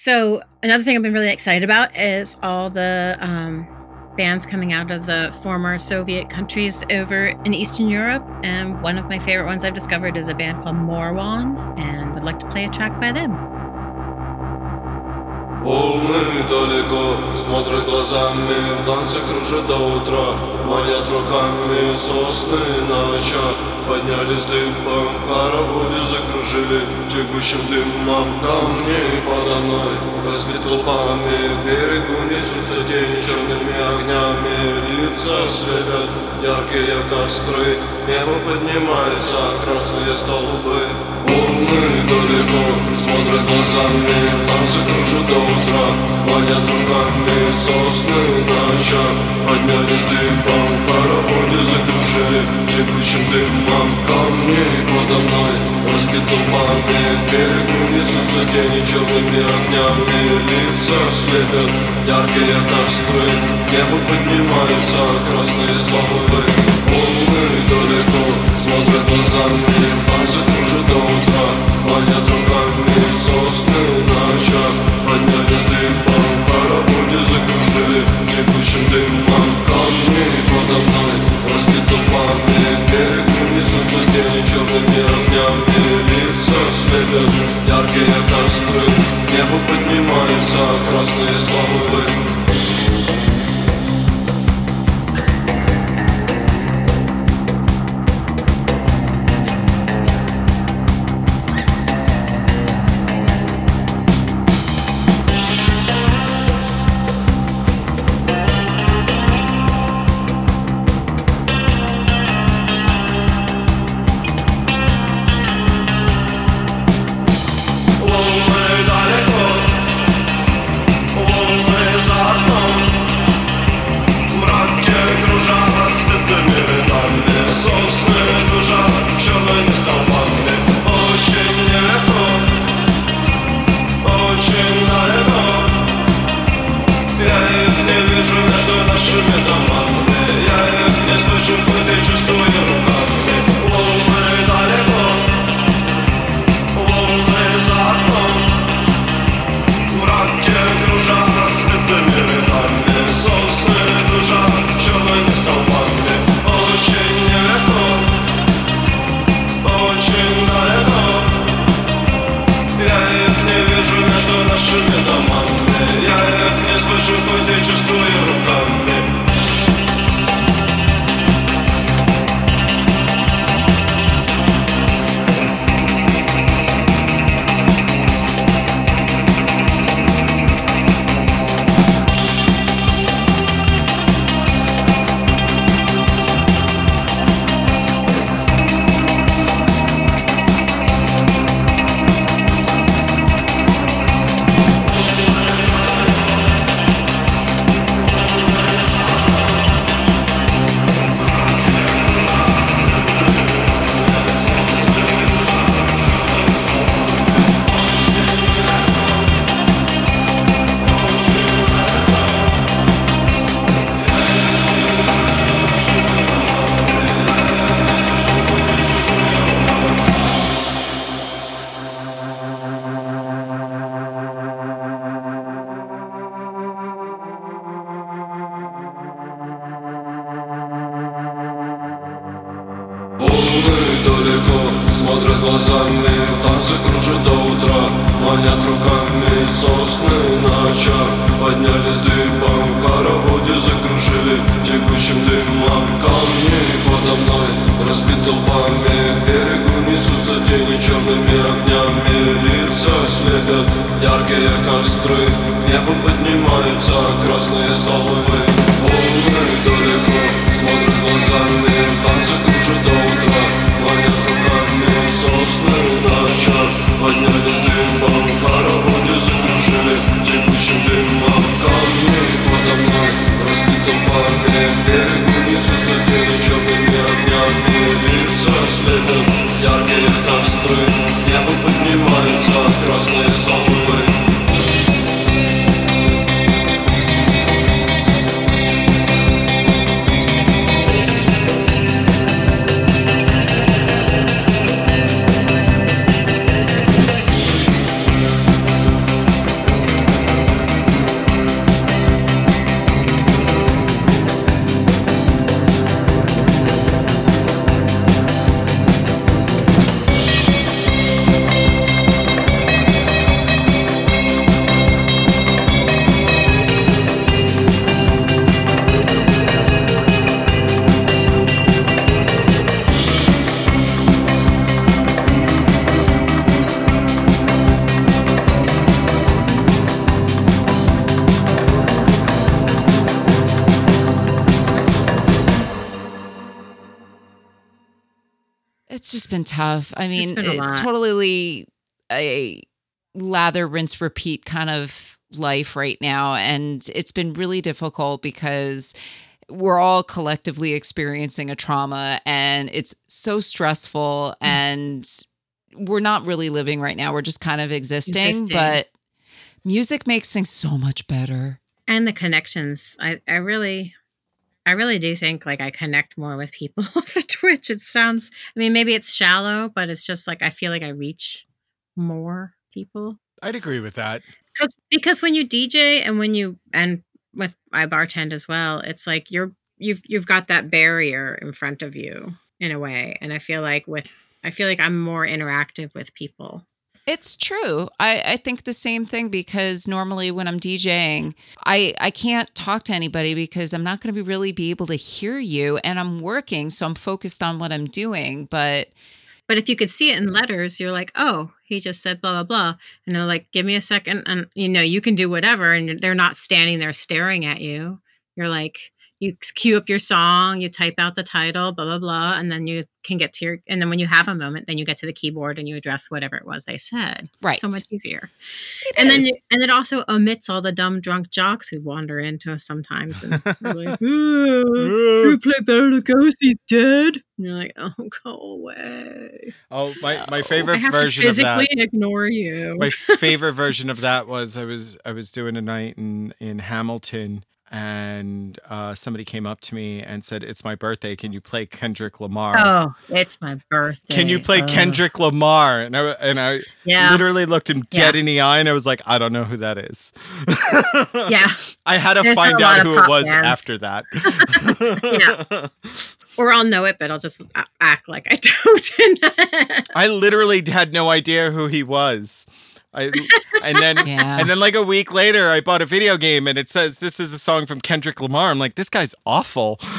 So another thing I've been really excited about is all the um, bands coming out of the former Soviet countries over in Eastern Europe. And one of my favorite ones I've discovered is a band called Morwan, and I'd like to play a track by them. Волны далеко смотрят глазами В танце кружат до утра Манят руками сосны на очах. Поднялись дыбом, хороводе закружили Текущим дымом камни подо мной. Разбит толпами, к берегу несутся тени Черными огнями лица светят Яркие костры, небо поднимается Красные столбы Волны далеко смотрят глазами В танце кружат до утра Манят руками сосны на очах. Поднялись дыбом, в хороводе закружили Текущим дымом камни подо мной Разбит толпами, к берегу несутся тени Черными огнями лица светят Яркие костры, небо поднимаются Красные столбы Волны далеко смотрят глазами танце кружат до утра Манят руками сосны на очах. Поднялись дымом, в хороводе закружили Текущим дымом камни подо мной Разбит толпами, к берегу несутся тени Черными огнями. Лица светят Яркие костры, небо поднимаются Красные столбы смотрят глазами В танце кружат до утра. Манят руками сосны на очах. Поднялись дыбом В хороводе закружили. Текущим дымом Камни подо мной Разбит толпами К берегу несутся тени черными огнями. Лица слепят яркие костры. К небу поднимаются красные столбы Волны далеко смотрят глазами Hayalini kontar I mean, a it's totally a lather, rinse, repeat kind of life right now. And it's been really difficult because we're all collectively experiencing a trauma and it's so stressful Mm. and we're not really living right now. We're just kind of existing, Existing. but music makes things so much better. and the connections i i really i really do think like i connect more with people off of twitch. It sounds i mean maybe it's shallow but it's just like i feel like i reach more people. I'd agree with that. because because when you dj and when you and with i bartend as well it's like you're you've you've got that barrier in front of you in a way. And i feel like with i feel like i'm more interactive with people It's true. I, I think the same thing because normally when I'm DJing, I, I can't talk to anybody because I'm not going to be really be able to hear you and I'm working. So I'm focused on what I'm doing. But But if you could see it in letters, you're like, oh, he just said blah blah blah, and they're like, give me a second, and you know, you can do whatever, and they're not standing there staring at you. You're like, you cue up your song, you type out the title, blah blah blah, and then you can get to your, and then when you have a moment, then you get to the keyboard and you address whatever it was they said. Right. so much easier. it and then is. you, and it also omits all the dumb drunk jocks who wander into us sometimes and like, "Ooh, you play better than Ghost, he's dead. And you're like, oh, go away. Oh, my, my favorite version of that. physically ignore you. my favorite version of that was I was I was doing a night in in Hamilton and uh, somebody came up to me and said it's my birthday can you play Kendrick Lamar oh, it's my birthday. can you play Ugh. Kendrick Lamar and I and I Yeah. literally looked him dead Yeah. in the eye and I was like I don't know who that is Yeah. I had to There's find out who it was bands. after that Yeah. Or I'll know it, but I'll just act like I don't. I literally had no idea who he was I and then Yeah. and then like a week later, I bought a video game and it says this is a song from Kendrick Lamar. I'm like, this guy's awful.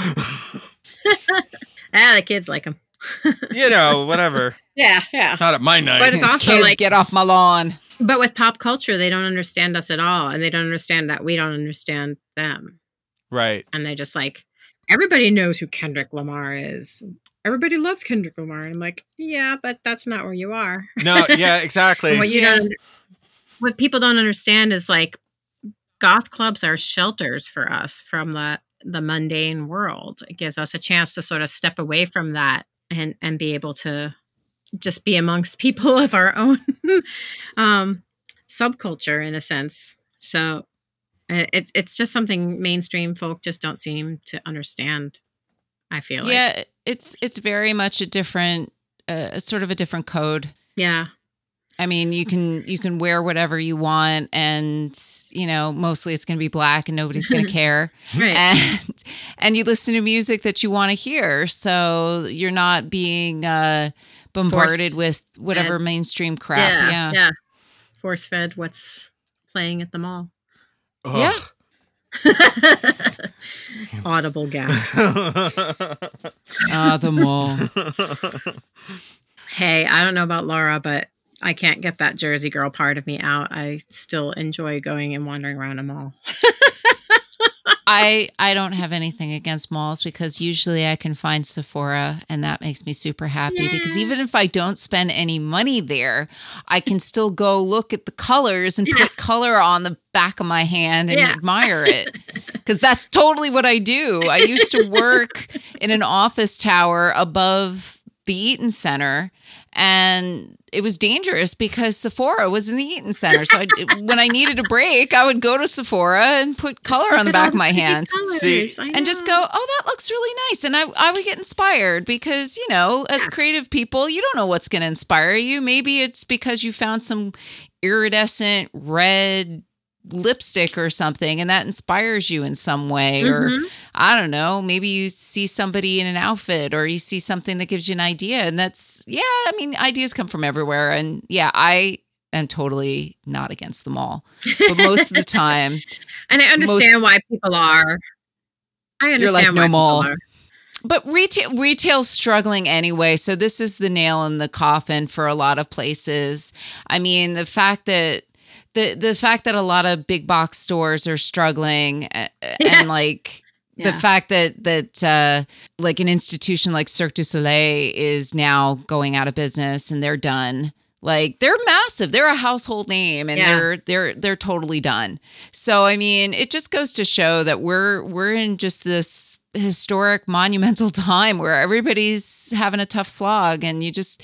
Ah, the kids like him. you know, whatever. Yeah, yeah. Not at my night. But it's also Kids, like, get off my lawn. but with pop culture, they don't understand us at all, and they don't understand that we don't understand them, right. and they just like everybody knows who Kendrick Lamar is. Everybody loves Kendrick Lamar, and I'm like, yeah, but that's not where you are. No, yeah, exactly. What you Yeah. don't, what people don't understand is like, goth clubs are shelters for us from the the mundane world. It gives us a chance to sort of step away from that and and be able to just be amongst people of our own um, subculture in a sense. So it, it's just something mainstream folk just don't seem to understand. I feel like, Yeah, it's it's very much a different, uh, sort of a different code. yeah, I mean, you can you can wear whatever you want, and you know, mostly it's going to be black, and nobody's going to care. right. and and you listen to music that you want to hear, so you're not being uh, bombarded Forced with whatever fed. mainstream crap. yeah, Yeah, yeah. Force fed what's playing at the mall. Ugh. Yeah. Audible gas. Ah, the mall. hey, I don't know about Laura, but I can't get that Jersey girl part of me out. I still enjoy going and wandering around a mall. I I don't have anything against malls because usually I can find Sephora and that makes me super happy because even if I don't spend any money there, I can still go look at the colors and put color on the back of my hand and Yeah. admire it. Cuz that's totally what I do. I used to work in an office tower above the Eaton Center and it was dangerous because Sephora was in the Eaton Center. So I, when I needed a break, I would go to Sephora and put color on the Look at all back of my hands. See, and just go, oh, that looks really nice. And I, I would get inspired because, you know, as creative people, you don't know what's going to inspire you. Maybe it's because you found some iridescent red lipstick or something and that inspires you in some way. Or Mhm. I don't know, maybe you see somebody in an outfit or you see something that gives you an idea. And that's, yeah, I mean, ideas come from everywhere. And yeah, I am totally not against them all. But most of the time, And I understand why people are. I understand like, why no people are. But retail retail's struggling anyway, so this is the nail in the coffin for a lot of places. I mean, the fact that the the fact that a lot of big box stores are struggling and like Yeah. the fact that that uh like an institution like Cirque du Soleil is now going out of business and they're done. Like they're massive. They're a household name and Yeah. they're they're they're totally done. So I mean, it just goes to show that we're we're in just this historic monumental time where everybody's having a tough slog and you just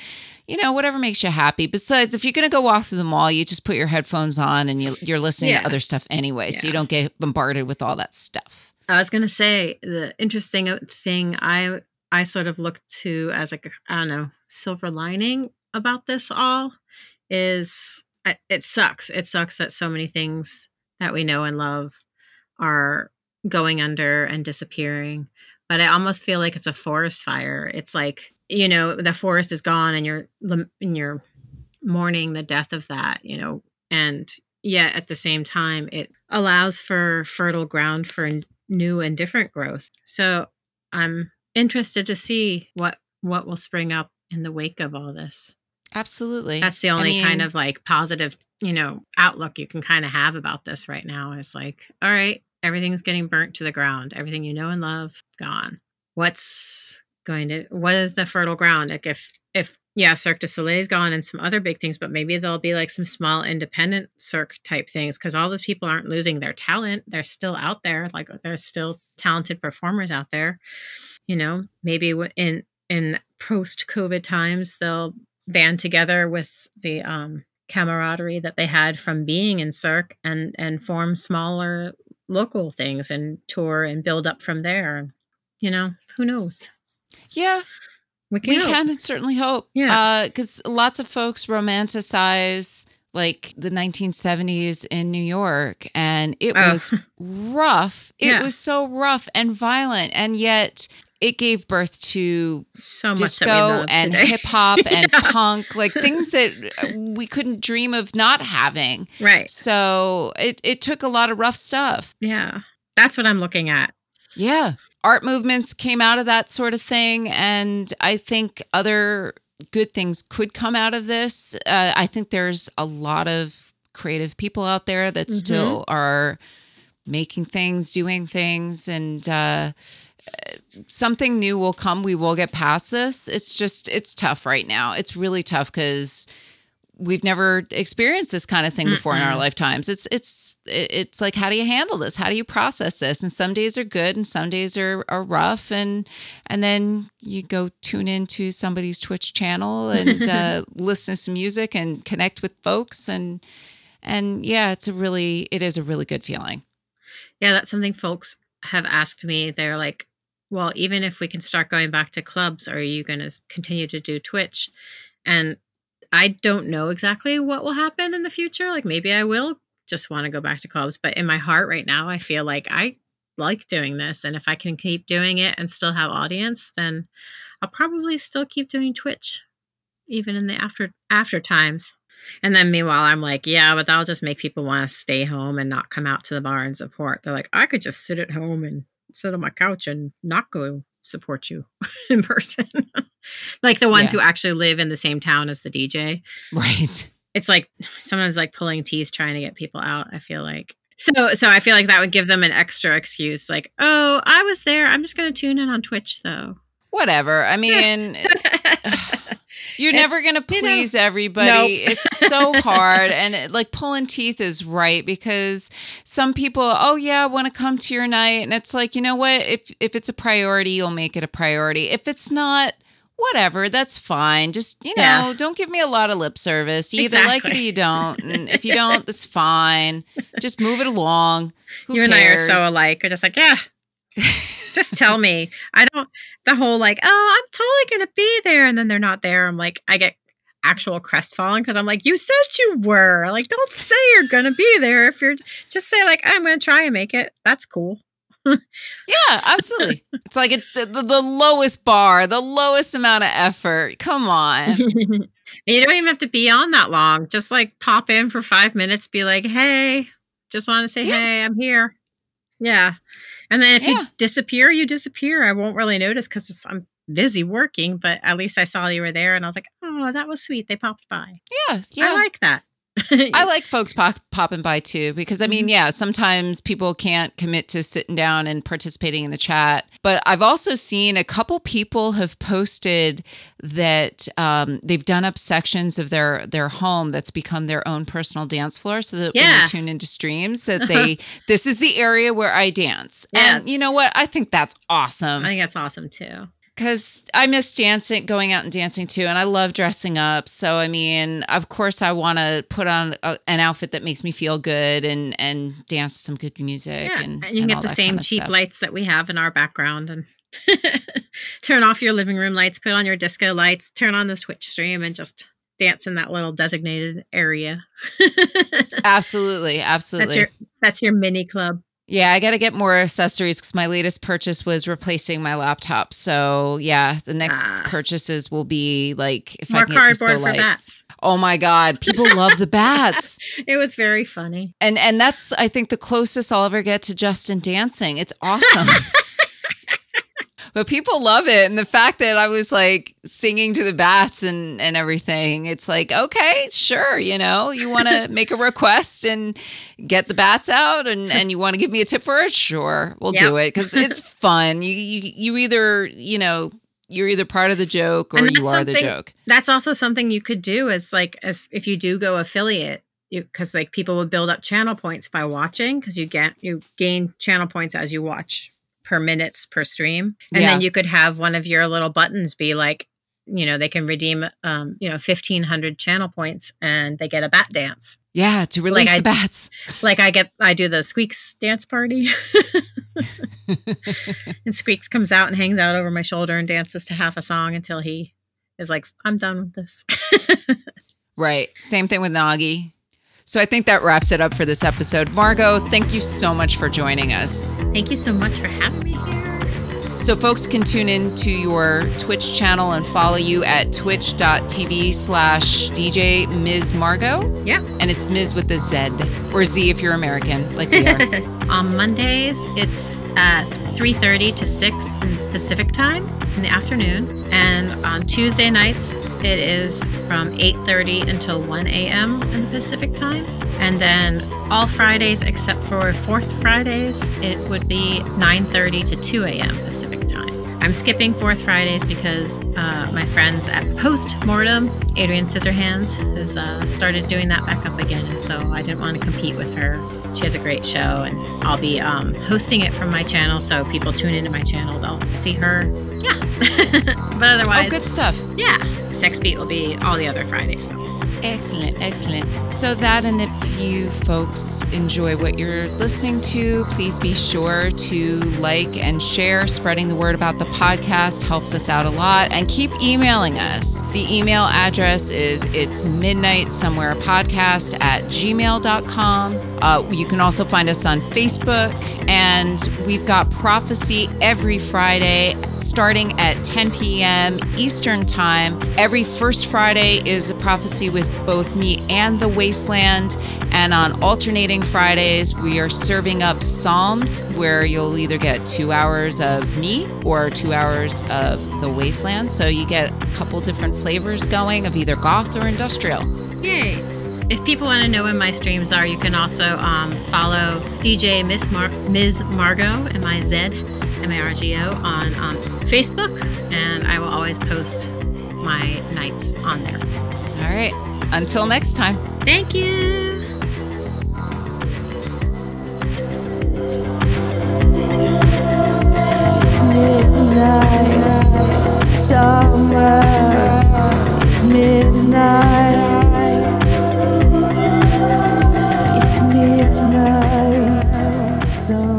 you know whatever makes you happy besides if you're going to go walk through the mall you just put your headphones on and you, you're listening Yeah. to other stuff anyway so you don't get bombarded with all that stuff I was gonna say the interesting thing I I sort of look to as like I don't know silver lining about this all is uh, it sucks. It sucks that so many things that we know and love are going under and disappearing. But I almost feel like it's a forest fire. It's like you know the forest is gone and you're and you're mourning the death of that. You know, and yet at the same time it allows for fertile ground for new and different growth. So I'm interested to see what what will spring up in the wake of all this. absolutely That's the I only kind of like positive, you know, outlook you can kind of have about this right now is like, all right, everything's getting burnt to the ground. Everything you know and love gone. What's going to what is the fertile ground? Like if if yeah, Cirque du Soleil is gone and some other big things, but maybe there'll be like some small independent Cirque type things because all those people aren't losing their talent. They're still out there. Like there's still talented performers out there. You know, maybe in in post COVID times they'll band together with the um, camaraderie that they had from being in Cirque and and form smaller local things and tour and build up from there. You know, who knows? Yeah We can. we can certainly hope Yeah. Uh, because lots of folks romanticize like the 1970s in new york and it Oh. was rough it Yeah. was so rough and violent and yet it gave birth to So much disco and hip hop and Yeah. punk, like things that uh, we couldn't dream of not having. Right. So it, it took a lot of rough stuff. Yeah. That's what I'm looking at. Yeah. Art movements came out of that sort of thing. And I think other good things could come out of this. Uh, I think there's a lot of creative people out there that Mhm. still are making things, doing things, and uh, something new will come. We will get past this. It's just, it's tough right now. It's really tough because we've never experienced this kind of thing before in our lifetimes. It's it's it's like how do you handle this? How do you process this? And some days are good and some days are are rough and and then you go tune into somebody's Twitch channel and uh, listen to some music and connect with folks and and yeah, it's a really it is a really good feeling. Yeah, that's something folks have asked me. They're like, well, even if we can start going back to clubs, are you going to continue to do Twitch? And I don't know exactly what will happen in the future. Like maybe I will just want to go back to clubs, but in my heart right now, I feel like I like doing this. And if I can keep doing it and still have audience, then I'll probably still keep doing Twitch, even in the after after times. And then meanwhile, I'm like, yeah, but that'll just make people want to stay home and not come out to the bar and support. They're like, I could just sit at home and sit on my couch and not go support you in person. like the ones Yeah. who actually live in the same town as the DJ. Right. It's like sometimes like pulling teeth trying to get people out, I feel like. So so I feel like that would give them an extra excuse, like, oh, I was there. I'm just gonna tune in on Twitch though. Whatever. I mean, You're It's- never going to you know, please everybody. It's so hard. And it- like pulling teeth is right because some people, oh yeah, I want to come to your night. And it's like, you know what? If if it's a priority, you'll make it a priority. If it's not, whatever, that's fine. Just, you know, Yeah. don't give me a lot of lip service. You either like it or you don't. And if you don't, that's fine. Just move it along. Who you cares? and I are so alike. We're just like, yeah. just tell me. I don't the whole like, oh, I'm totally gonna be there, and then they're not there. I'm like, I get actual crestfallen because I'm like, you said you were. Like, don't say you're gonna be there if you're just say like, I'm gonna try and make it. That's cool. Yeah, absolutely. it's like it, the, the lowest bar, the lowest amount of effort. Come on. you don't even have to be on that long. Just like pop in for five minutes, be like, hey, just want to say, Yeah. hey, I'm here. Yeah. And then if Yeah. you disappear, you disappear. I won't really notice because I'm busy working, but at least I saw you were there and I was like, oh, that was sweet. They popped by. Yeah, yeah. I like that. I like folks pop, popping by too because I mean, Mm-hmm. yeah, sometimes people can't commit to sitting down and participating in the chat. But I've also seen a couple people have posted that um, they've done up sections of their their home that's become their own personal dance floor, so that when they tune into streams, that they this is the area where I dance. Yeah. And you know what? I think that's awesome. I think that's awesome too. Because I miss dancing, going out and dancing too, and I love dressing up. So I mean, of course, I want to put on a, an outfit that makes me feel good and and dance to some good music. Yeah. and, And, you can get the same kind of cheap stuff. lights that we have in our background and turn off your living room lights, put on your disco lights, turn on the Twitch stream, and just dance in that little designated area. Absolutely, absolutely. That's your that's your mini club. Yeah, I got to get more accessories because my latest purchase was replacing my laptop. So yeah, the next Ah. purchases will be like if More I can get disco lights. bats. Oh my god, people love the bats. It was very funny. and and that's I think the closest I'll ever get to Justin dancing. It's awesome. but people love it and the fact that I was like singing to the bats and and everything. It's like, okay, sure, you know, you want to make a request and get the bats out and and you want to give me a tip for it? Sure. We'll do it cuz it's fun. You, you you either, you know, you're either part of the joke or you are the joke. That's also something you could do as like as if you do go affiliate. You because like people would build up channel points by watching because you get you gain channel points as you watch per minutes per stream, and Yeah. then you could have one of your little buttons be like, you know, they can redeem um you know fifteen hundred channel points and they get a bat dance. Yeah, to release I- the bats. Like I get I do the Squeaks dance party. and Squeaks comes out and hangs out over my shoulder and dances to half a song until he is like, I'm done with this. Right. Same thing with Nagi. So I think that wraps it up for this episode. Margo, thank you so much for joining us. Thank you so much for having me here. So folks can tune in to your Twitch channel and follow you at twitch.tv slash DJ Ms. Margo. Yeah. And it's Ms. with a Z or Z if you're American, like we are. On Mondays, it's at 3:30 to 6 in Pacific time in the afternoon, and on Tuesday nights, it is from 8:30 until 1 a.m. in Pacific time. And then all Fridays except for fourth Fridays, it would be 9:30 to 2 a.m. Pacific time. I'm skipping fourth Fridays because uh, my friends at Post Mortem, Adrian Scissorhands, has uh, started doing that back up again, and so I didn't want to compete with her. She has a great show, and I'll be um, hosting it from my channel, so people tune into my channel, they'll see her. Yeah, but otherwise, oh, good stuff. yeah, Sex Beat will be all the other Fridays. Though. Excellent, excellent. So that and if you folks enjoy what you're listening to, please be sure to like and share. Spreading the word about the podcast helps us out a lot. And keep emailing us. The email address is it's midnight somewhere podcast at gmail.com. Uh, you can also find us on Facebook. And we've got prophecy every Friday starting at 10 p.m. Eastern Time. Every first Friday is a prophecy with both me and the Wasteland. And on alternating Fridays, we are serving up Psalms where you'll either get two hours of me or two hours of the Wasteland. So you get a couple different flavors going of either goth or industrial. Yay! If people want to know when my streams are, you can also um, follow DJ Miss Mar- Ms. Margo, M I Z M A R G O, on um, Facebook, and I will always post my nights on there. All right. Until next time. Thank you! It's midnight, summer. It's midnight. It's midnight, somewhere.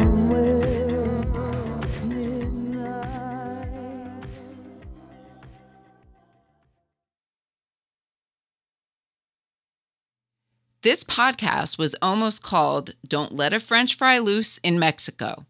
This podcast was almost called Don't Let a French Fry Loose in Mexico.